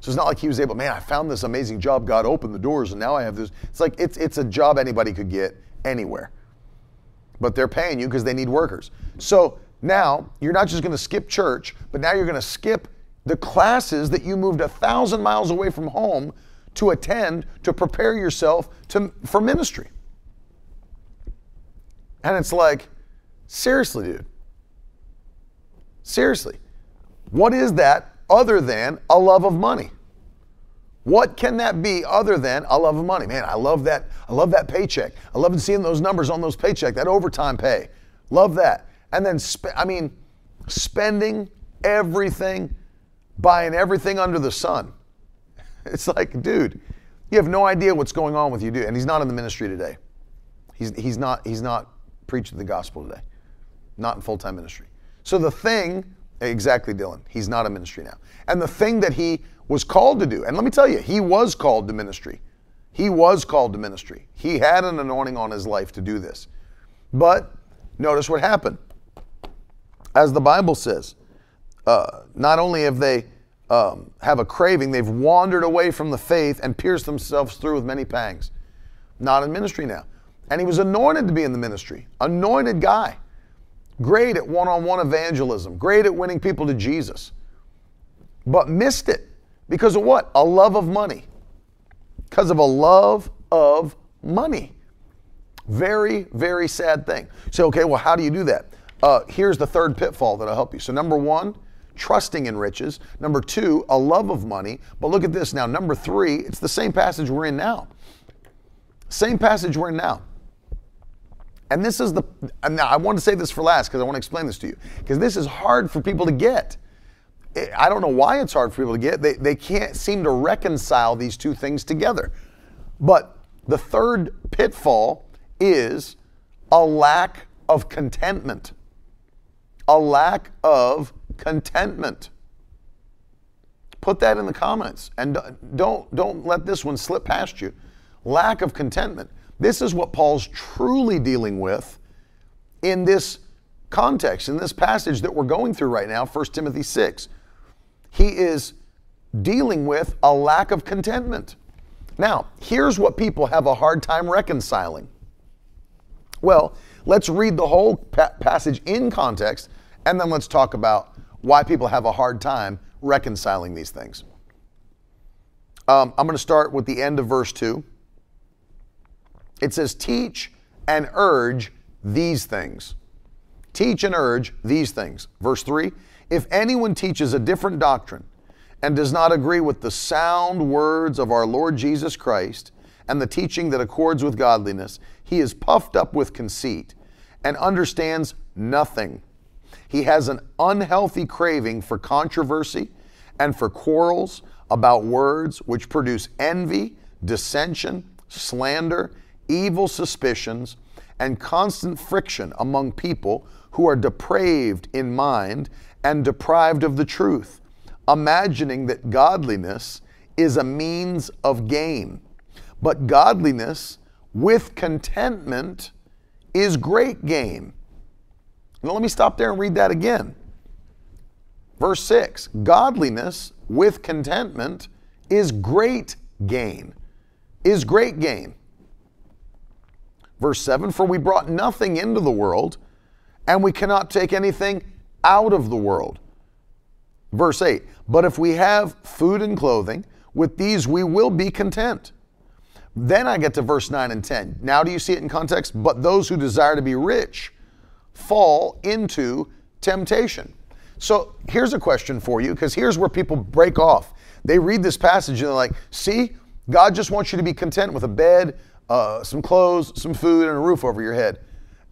So it's not like he was able, man, I found this amazing job, God opened the doors, and now I have this. It's like it's it's a job anybody could get anywhere. But they're paying you because they need workers. So now you're not just going to skip church, but now you're going to skip the classes that you moved a thousand miles away from home to attend to prepare yourself to, for ministry. And it's like, seriously, dude. Seriously. What is that other than a love of money? What can that be other than a love of money? Man, I love that. I love that paycheck. I love seeing those numbers on those paycheck, that overtime pay. Love that. And then, I mean, spending everything, buying everything under the sun. It's like, dude, you have no idea what's going on with you, dude. And he's not in the ministry today. He's, he's not he's not preaching the gospel today. Not in full-time ministry. So the thing, exactly, Dylan, he's not in ministry now. And the thing that he was called to do, and let me tell you, he was called to ministry. He was called to ministry. He had an anointing on his life to do this. But notice what happened. As the Bible says, uh, not only have they um, have a craving, they've wandered away from the faith and pierced themselves through with many pangs. Not in ministry now. And he was anointed to be in the ministry. Anointed guy. Great at one on one evangelism. Great at winning people to Jesus. But missed it. Because of what? A love of money. Because of a love of money. Very, very sad thing. So, okay, well, how do you do that? Uh, here's the third pitfall that'll help you. So, number one, trusting in riches. Number two, a love of money. But look at this now. Number three, it's the same passage we're in now. Same passage we're in now. And this is the, now I want to say this for last because I want to explain this to you. Because this is hard for people to get. I don't know why it's hard for people to get. They, they can't seem to reconcile these two things together. But the third pitfall is a lack of contentment. A lack of contentment. Put that in the comments and don't, don't let this one slip past you. Lack of contentment. This is what Paul's truly dealing with in this context, in this passage that we're going through right now, 1 Timothy 6. He is dealing with a lack of contentment. Now, here's what people have a hard time reconciling. Well, let's read the whole pa- passage in context, and then let's talk about why people have a hard time reconciling these things. Um, I'm going to start with the end of verse 2. It says, Teach and urge these things. Teach and urge these things. Verse 3 If anyone teaches a different doctrine and does not agree with the sound words of our Lord Jesus Christ and the teaching that accords with godliness, he is puffed up with conceit and understands nothing. He has an unhealthy craving for controversy and for quarrels about words which produce envy, dissension, slander, evil suspicions, and constant friction among people who are depraved in mind and deprived of the truth, imagining that godliness is a means of gain. But godliness with contentment is great gain. Now, let me stop there and read that again. Verse 6 Godliness with contentment is great gain. Is great gain. Verse 7 For we brought nothing into the world, and we cannot take anything out of the world. Verse 8 But if we have food and clothing, with these we will be content. Then I get to verse 9 and 10. Now, do you see it in context? But those who desire to be rich fall into temptation. So here's a question for you, because here's where people break off. They read this passage and they're like, see, God just wants you to be content with a bed, uh, some clothes, some food, and a roof over your head.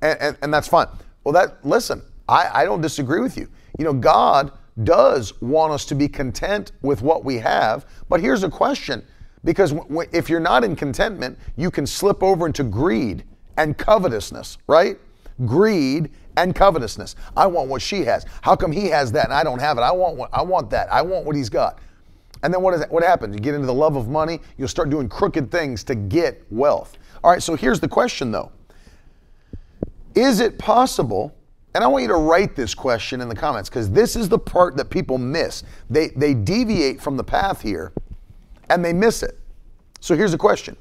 And, and, and that's fine. Well, that, listen, I, I don't disagree with you. You know, God does want us to be content with what we have. But here's a question because w- if you're not in contentment, you can slip over into greed and covetousness, right? Greed and covetousness. I want what she has. How come he has that and I don't have it? I want what I want that. I want what he's got. And then what is what happens? You get into the love of money, you'll start doing crooked things to get wealth. All right, so here's the question though. Is it possible and I want you to write this question in the comments because this is the part that people miss. They, they deviate from the path here and they miss it. So here's the question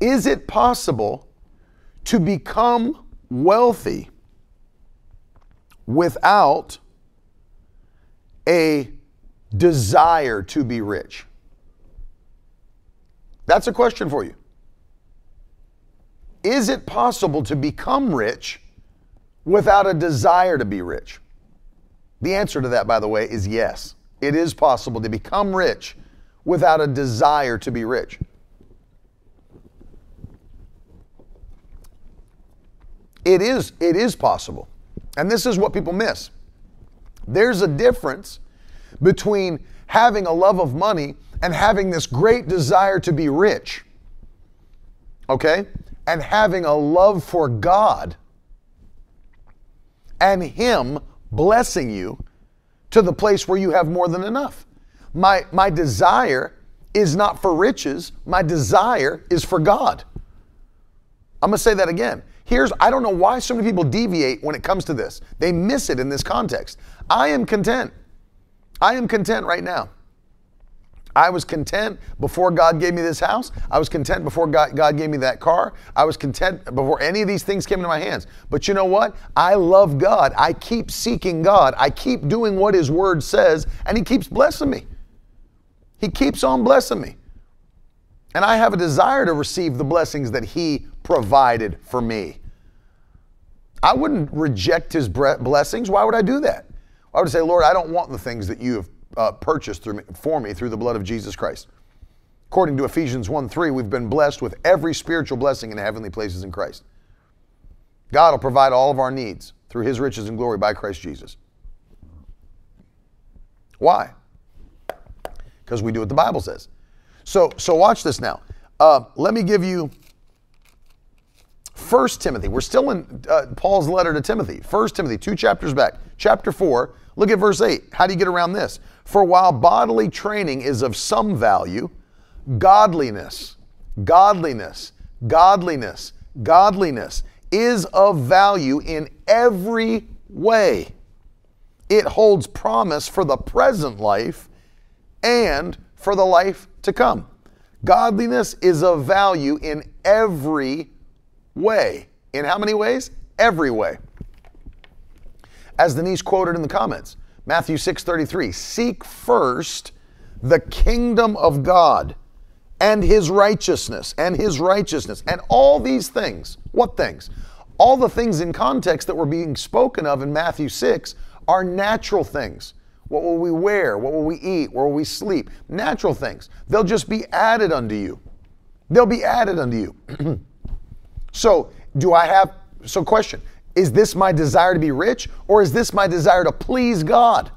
Is it possible to become wealthy without a desire to be rich? That's a question for you. Is it possible to become rich without a desire to be rich? The answer to that, by the way, is yes. It is possible to become rich without a desire to be rich. It is, it is possible. And this is what people miss. There's a difference between having a love of money and having this great desire to be rich, okay? And having a love for God and Him blessing you to the place where you have more than enough. My, my desire is not for riches, my desire is for God. I'm gonna say that again. Here's, I don't know why so many people deviate when it comes to this. They miss it in this context. I am content. I am content right now. I was content before God gave me this house. I was content before God, God, gave me that car. I was content before any of these things came into my hands. But you know what? I love God. I keep seeking God. I keep doing what His Word says, and He keeps blessing me. He keeps on blessing me. And I have a desire to receive the blessings that He provided for me. I wouldn't reject His blessings. Why would I do that? I would say, Lord, I don't want the things that you have uh, purchased through me, for me through the blood of Jesus Christ. According to Ephesians 1 3, we've been blessed with every spiritual blessing in the heavenly places in Christ. God will provide all of our needs through his riches and glory by Christ Jesus. Why? Because we do what the Bible says. So, so watch this now. Uh, let me give you First Timothy. We're still in uh, Paul's letter to Timothy. First Timothy, two chapters back. Chapter 4, look at verse 8. How do you get around this? For while bodily training is of some value, godliness, godliness, godliness, godliness is of value in every way. It holds promise for the present life and for the life to come. Godliness is of value in every way. In how many ways? Every way. As Denise quoted in the comments, Matthew 6:33, seek first the kingdom of God and his righteousness and his righteousness and all these things. What things? All the things in context that were being spoken of in Matthew 6 are natural things. What will we wear? What will we eat? Where will we sleep? Natural things. They'll just be added unto you. They'll be added unto you. so, do I have so question, is this my desire to be rich or is this my desire to please God?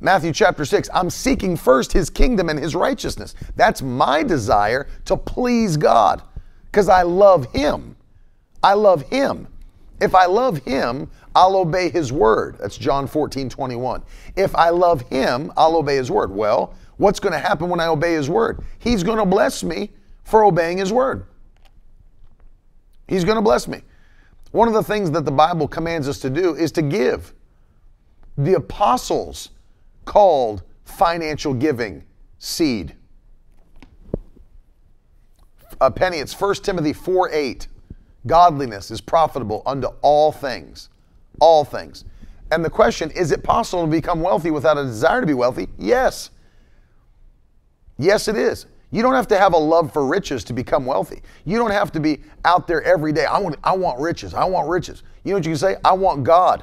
Matthew chapter 6, I'm seeking first his kingdom and his righteousness. That's my desire to please God because I love him. I love him. If I love him, I'll obey his word. That's John 14, 21. If I love him, I'll obey his word. Well, what's going to happen when I obey his word? He's going to bless me for obeying his word. He's going to bless me. One of the things that the Bible commands us to do is to give. The apostles called financial giving seed. A penny, it's 1 Timothy 4 8. Godliness is profitable unto all things. All things. And the question is it possible to become wealthy without a desire to be wealthy? Yes. Yes, it is. You don't have to have a love for riches to become wealthy. You don't have to be out there every day. I want, I want riches. I want riches. You know what you can say? I want God.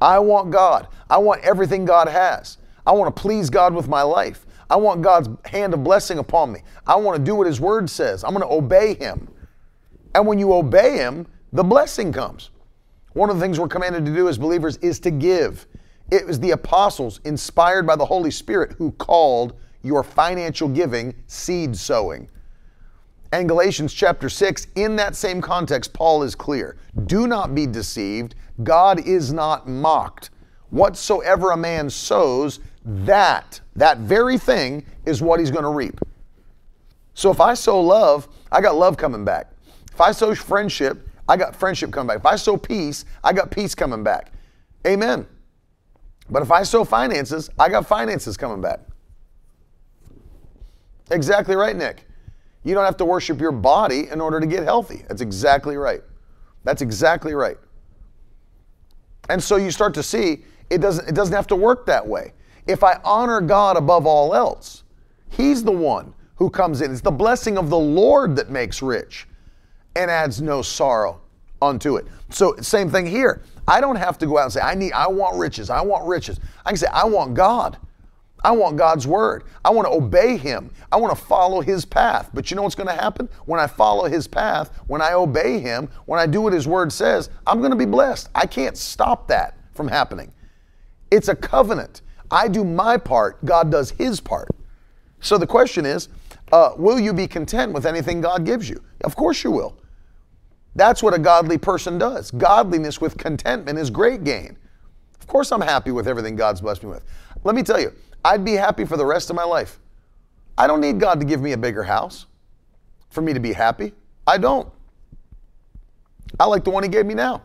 I want God. I want everything God has. I want to please God with my life. I want God's hand of blessing upon me. I want to do what His Word says. I'm going to obey Him. And when you obey Him, the blessing comes. One of the things we're commanded to do as believers is to give. It was the apostles, inspired by the Holy Spirit, who called your financial giving seed sowing. And Galatians chapter 6, in that same context, Paul is clear. Do not be deceived. God is not mocked. Whatsoever a man sows, that, that very thing is what he's going to reap. So if I sow love, I got love coming back. If I sow friendship, I got friendship coming back. If I sow peace, I got peace coming back. Amen. But if I sow finances, I got finances coming back. Exactly right, Nick. You don't have to worship your body in order to get healthy. That's exactly right. That's exactly right. And so you start to see it doesn't, it doesn't have to work that way. If I honor God above all else, He's the one who comes in. It's the blessing of the Lord that makes rich and adds no sorrow unto it. So same thing here. I don't have to go out and say, I need, I want riches, I want riches. I can say, I want God. I want God's word. I want to obey Him. I want to follow His path. But you know what's going to happen? When I follow His path, when I obey Him, when I do what His word says, I'm going to be blessed. I can't stop that from happening. It's a covenant. I do my part, God does His part. So the question is, uh, will you be content with anything God gives you? Of course you will. That's what a godly person does. Godliness with contentment is great gain. Of course, I'm happy with everything God's blessed me with. Let me tell you, I'd be happy for the rest of my life. I don't need God to give me a bigger house for me to be happy. I don't. I like the one He gave me now.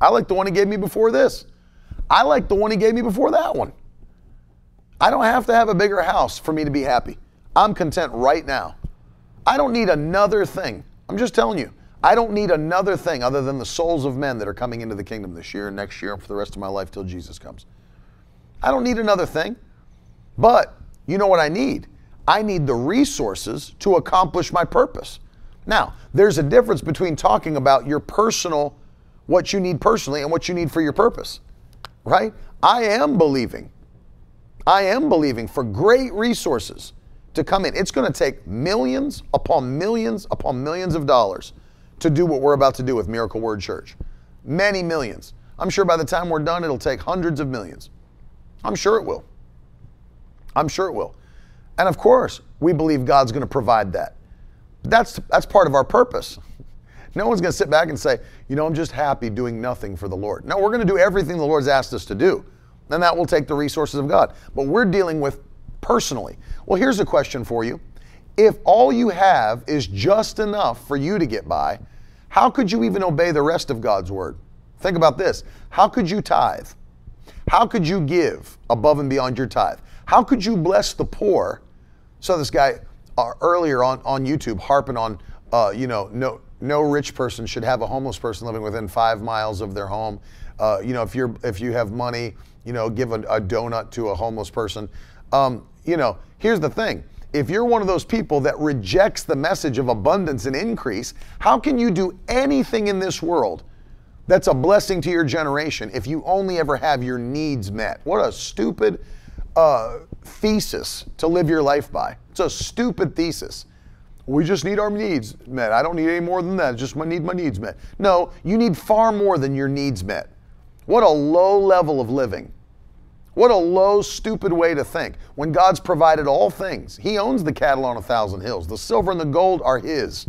I like the one He gave me before this. I like the one He gave me before that one. I don't have to have a bigger house for me to be happy. I'm content right now. I don't need another thing. I'm just telling you. I don't need another thing other than the souls of men that are coming into the kingdom this year and next year and for the rest of my life till Jesus comes. I don't need another thing. But you know what I need? I need the resources to accomplish my purpose. Now, there's a difference between talking about your personal, what you need personally, and what you need for your purpose, right? I am believing. I am believing for great resources to come in. It's going to take millions upon millions upon millions of dollars to do what we're about to do with Miracle Word Church. Many millions. I'm sure by the time we're done, it'll take hundreds of millions. I'm sure it will. I'm sure it will. And of course, we believe God's going to provide that. That's, that's part of our purpose. No one's going to sit back and say, you know, I'm just happy doing nothing for the Lord. No, we're going to do everything the Lord's asked us to do. And that will take the resources of God. But we're dealing with personally. Well, here's a question for you. If all you have is just enough for you to get by, how could you even obey the rest of God's word? Think about this. How could you tithe? How could you give above and beyond your tithe? How could you bless the poor? So this guy uh, earlier on, on YouTube harping on, uh, you know, no, no rich person should have a homeless person living within five miles of their home. Uh, you know, if you're if you have money, you know, give a, a donut to a homeless person. Um, you know, here's the thing. If you're one of those people that rejects the message of abundance and increase, how can you do anything in this world that's a blessing to your generation if you only ever have your needs met? What a stupid uh, thesis to live your life by. It's a stupid thesis. We just need our needs met. I don't need any more than that. I just need my needs met. No, you need far more than your needs met. What a low level of living. What a low, stupid way to think. When God's provided all things, He owns the cattle on a thousand hills. The silver and the gold are His.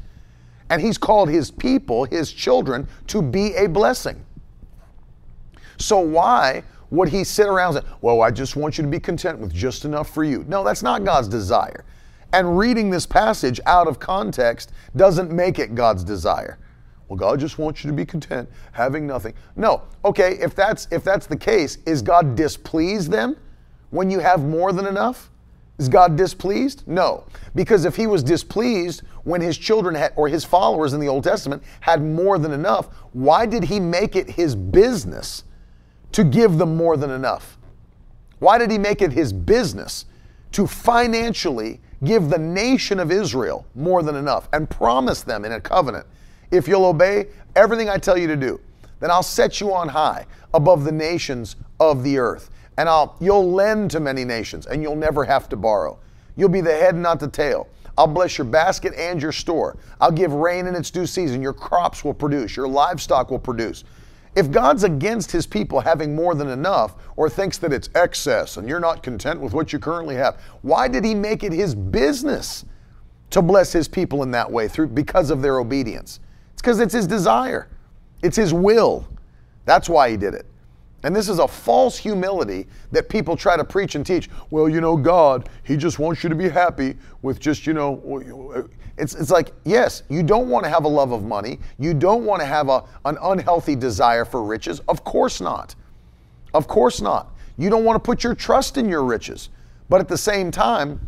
And He's called His people, His children, to be a blessing. So why would He sit around and say, Well, I just want you to be content with just enough for you? No, that's not God's desire. And reading this passage out of context doesn't make it God's desire. Well, God just wants you to be content, having nothing. No. Okay, if that's if that's the case, is God displeased then when you have more than enough? Is God displeased? No. Because if he was displeased when his children had, or his followers in the Old Testament had more than enough, why did he make it his business to give them more than enough? Why did he make it his business to financially give the nation of Israel more than enough and promise them in a covenant if you'll obey everything I tell you to do, then I'll set you on high above the nations of the earth. And I'll you'll lend to many nations and you'll never have to borrow. You'll be the head, not the tail. I'll bless your basket and your store. I'll give rain in its due season. Your crops will produce, your livestock will produce. If God's against his people having more than enough or thinks that it's excess and you're not content with what you currently have, why did he make it his business to bless his people in that way through because of their obedience? It's because it's his desire. It's his will. That's why he did it. And this is a false humility that people try to preach and teach. Well, you know, God, He just wants you to be happy with just, you know, it's, it's like, yes, you don't want to have a love of money. You don't want to have a, an unhealthy desire for riches. Of course not. Of course not. You don't want to put your trust in your riches. But at the same time,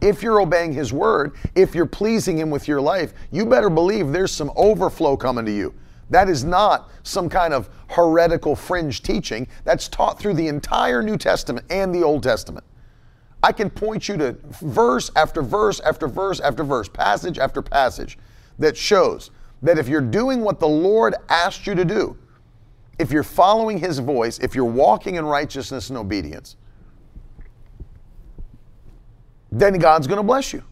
if you're obeying His word, if you're pleasing Him with your life, you better believe there's some overflow coming to you. That is not some kind of heretical fringe teaching. That's taught through the entire New Testament and the Old Testament. I can point you to verse after verse after verse after verse, passage after passage that shows that if you're doing what the Lord asked you to do, if you're following His voice, if you're walking in righteousness and obedience, then God's going to bless you.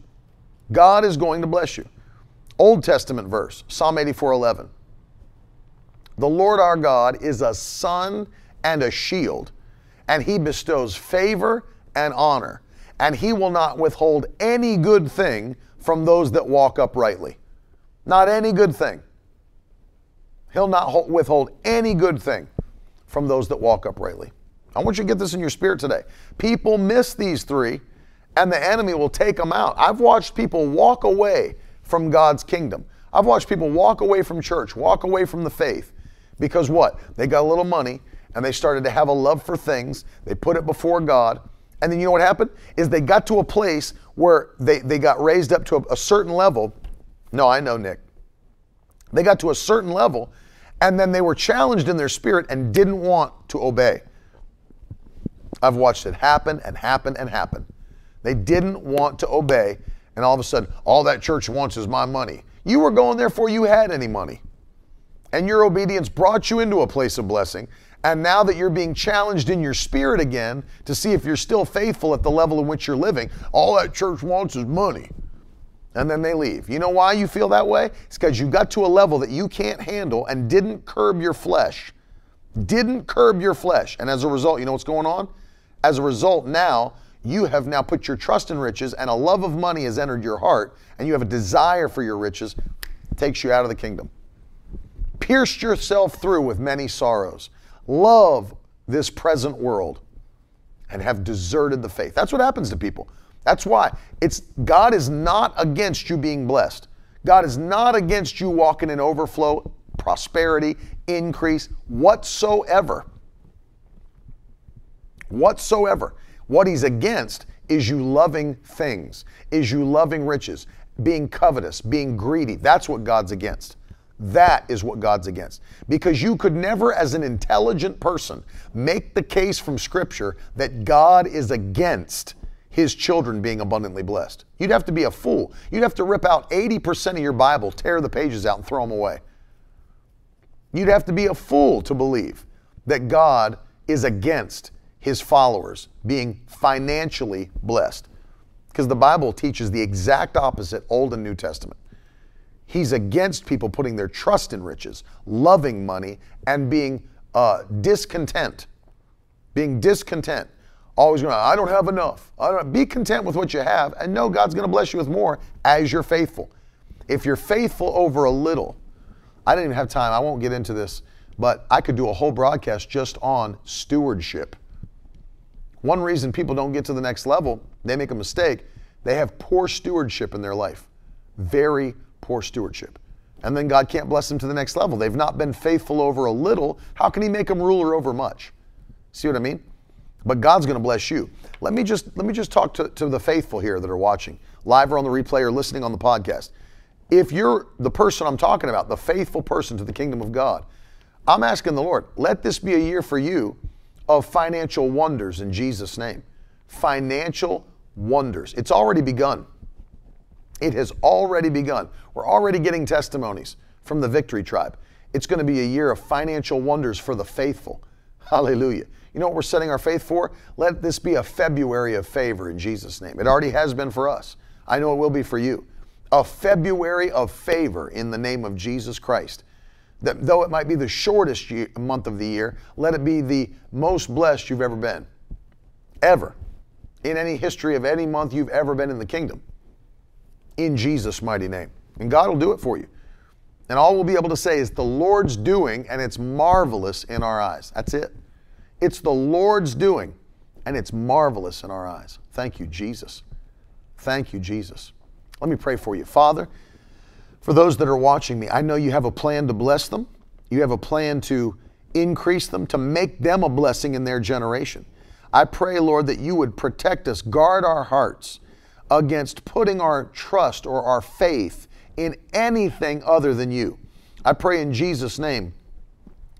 God is going to bless you. Old Testament verse, Psalm 84 11. The Lord our God is a sun and a shield, and he bestows favor and honor, and he will not withhold any good thing from those that walk uprightly. Not any good thing. He'll not withhold any good thing from those that walk uprightly. I want you to get this in your spirit today. People miss these three, and the enemy will take them out. I've watched people walk away from God's kingdom. I've watched people walk away from church, walk away from the faith, because what? They got a little money and they started to have a love for things. They put it before God. And then you know what happened? Is they got to a place where they, they got raised up to a, a certain level. No, I know, Nick. They got to a certain level and then they were challenged in their spirit and didn't want to obey. I've watched it happen and happen and happen. They didn't want to obey, and all of a sudden, all that church wants is my money. You were going there before you had any money and your obedience brought you into a place of blessing. And now that you're being challenged in your spirit again to see if you're still faithful at the level in which you're living, all that church wants is money. And then they leave. You know why you feel that way? It's because you got to a level that you can't handle and didn't curb your flesh. Didn't curb your flesh. And as a result, you know what's going on? As a result, now you have now put your trust in riches and a love of money has entered your heart and you have a desire for your riches, takes you out of the kingdom pierced yourself through with many sorrows, love this present world, and have deserted the faith. That's what happens to people. That's why it's God is not against you being blessed. God is not against you walking in overflow, prosperity, increase whatsoever. Whatsoever. What he's against is you loving things, is you loving riches, being covetous, being greedy. That's what God's against. That is what God's against. Because you could never, as an intelligent person, make the case from Scripture that God is against his children being abundantly blessed. You'd have to be a fool. You'd have to rip out 80% of your Bible, tear the pages out, and throw them away. You'd have to be a fool to believe that God is against his followers being financially blessed. Because the Bible teaches the exact opposite, Old and New Testament. He's against people putting their trust in riches, loving money, and being uh, discontent. Being discontent. Always going, I don't have enough. I don't, be content with what you have, and know God's going to bless you with more as you're faithful. If you're faithful over a little, I didn't even have time, I won't get into this, but I could do a whole broadcast just on stewardship. One reason people don't get to the next level, they make a mistake, they have poor stewardship in their life. Very poor stewardship. And then God can't bless them to the next level. They've not been faithful over a little. How can He make them ruler over much? See what I mean? But God's going to bless you. Let me just let me just talk to, to the faithful here that are watching, live or on the replay or listening on the podcast. If you're the person I'm talking about, the faithful person to the kingdom of God, I'm asking the Lord, let this be a year for you of financial wonders in Jesus' name. Financial wonders. It's already begun. It has already begun. We're already getting testimonies from the Victory Tribe. It's going to be a year of financial wonders for the faithful. Hallelujah. You know what we're setting our faith for? Let this be a February of favor in Jesus' name. It already has been for us. I know it will be for you. A February of favor in the name of Jesus Christ. That though it might be the shortest year, month of the year, let it be the most blessed you've ever been. Ever. In any history of any month you've ever been in the kingdom. In Jesus' mighty name. And God will do it for you. And all we'll be able to say is the Lord's doing, and it's marvelous in our eyes. That's it. It's the Lord's doing, and it's marvelous in our eyes. Thank you, Jesus. Thank you, Jesus. Let me pray for you. Father, for those that are watching me, I know you have a plan to bless them. You have a plan to increase them, to make them a blessing in their generation. I pray, Lord, that you would protect us, guard our hearts against putting our trust or our faith in anything other than you. I pray in Jesus' name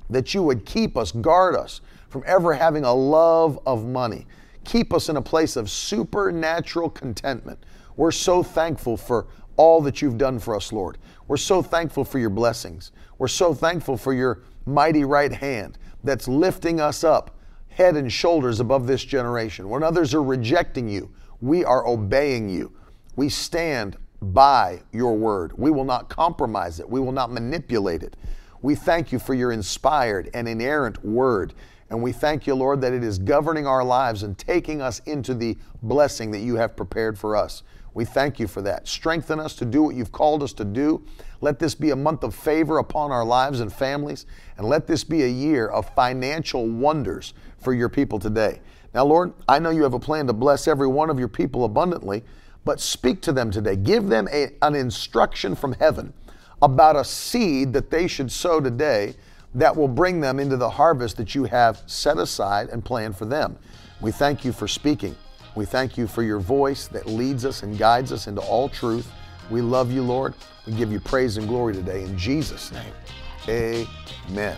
that you would keep us, guard us from ever having a love of money. Keep us in a place of supernatural contentment. We're so thankful for all that you've done for us, Lord. We're so thankful for your blessings. We're so thankful for your mighty right hand that's lifting us up head and shoulders above this generation. When others are rejecting you, we are obeying you. We stand by your word. We will not compromise it, we will not manipulate it. We thank you for your inspired and inerrant word. And we thank you, Lord, that it is governing our lives and taking us into the blessing that you have prepared for us. We thank you for that. Strengthen us to do what you've called us to do. Let this be a month of favor upon our lives and families. And let this be a year of financial wonders for your people today. Now, Lord, I know you have a plan to bless every one of your people abundantly, but speak to them today. Give them a, an instruction from heaven about a seed that they should sow today that will bring them into the harvest that you have set aside and planned for them. We thank you for speaking. We thank you for your voice that leads us and guides us into all truth. We love you, Lord. We give you praise and glory today in Jesus' name. Amen.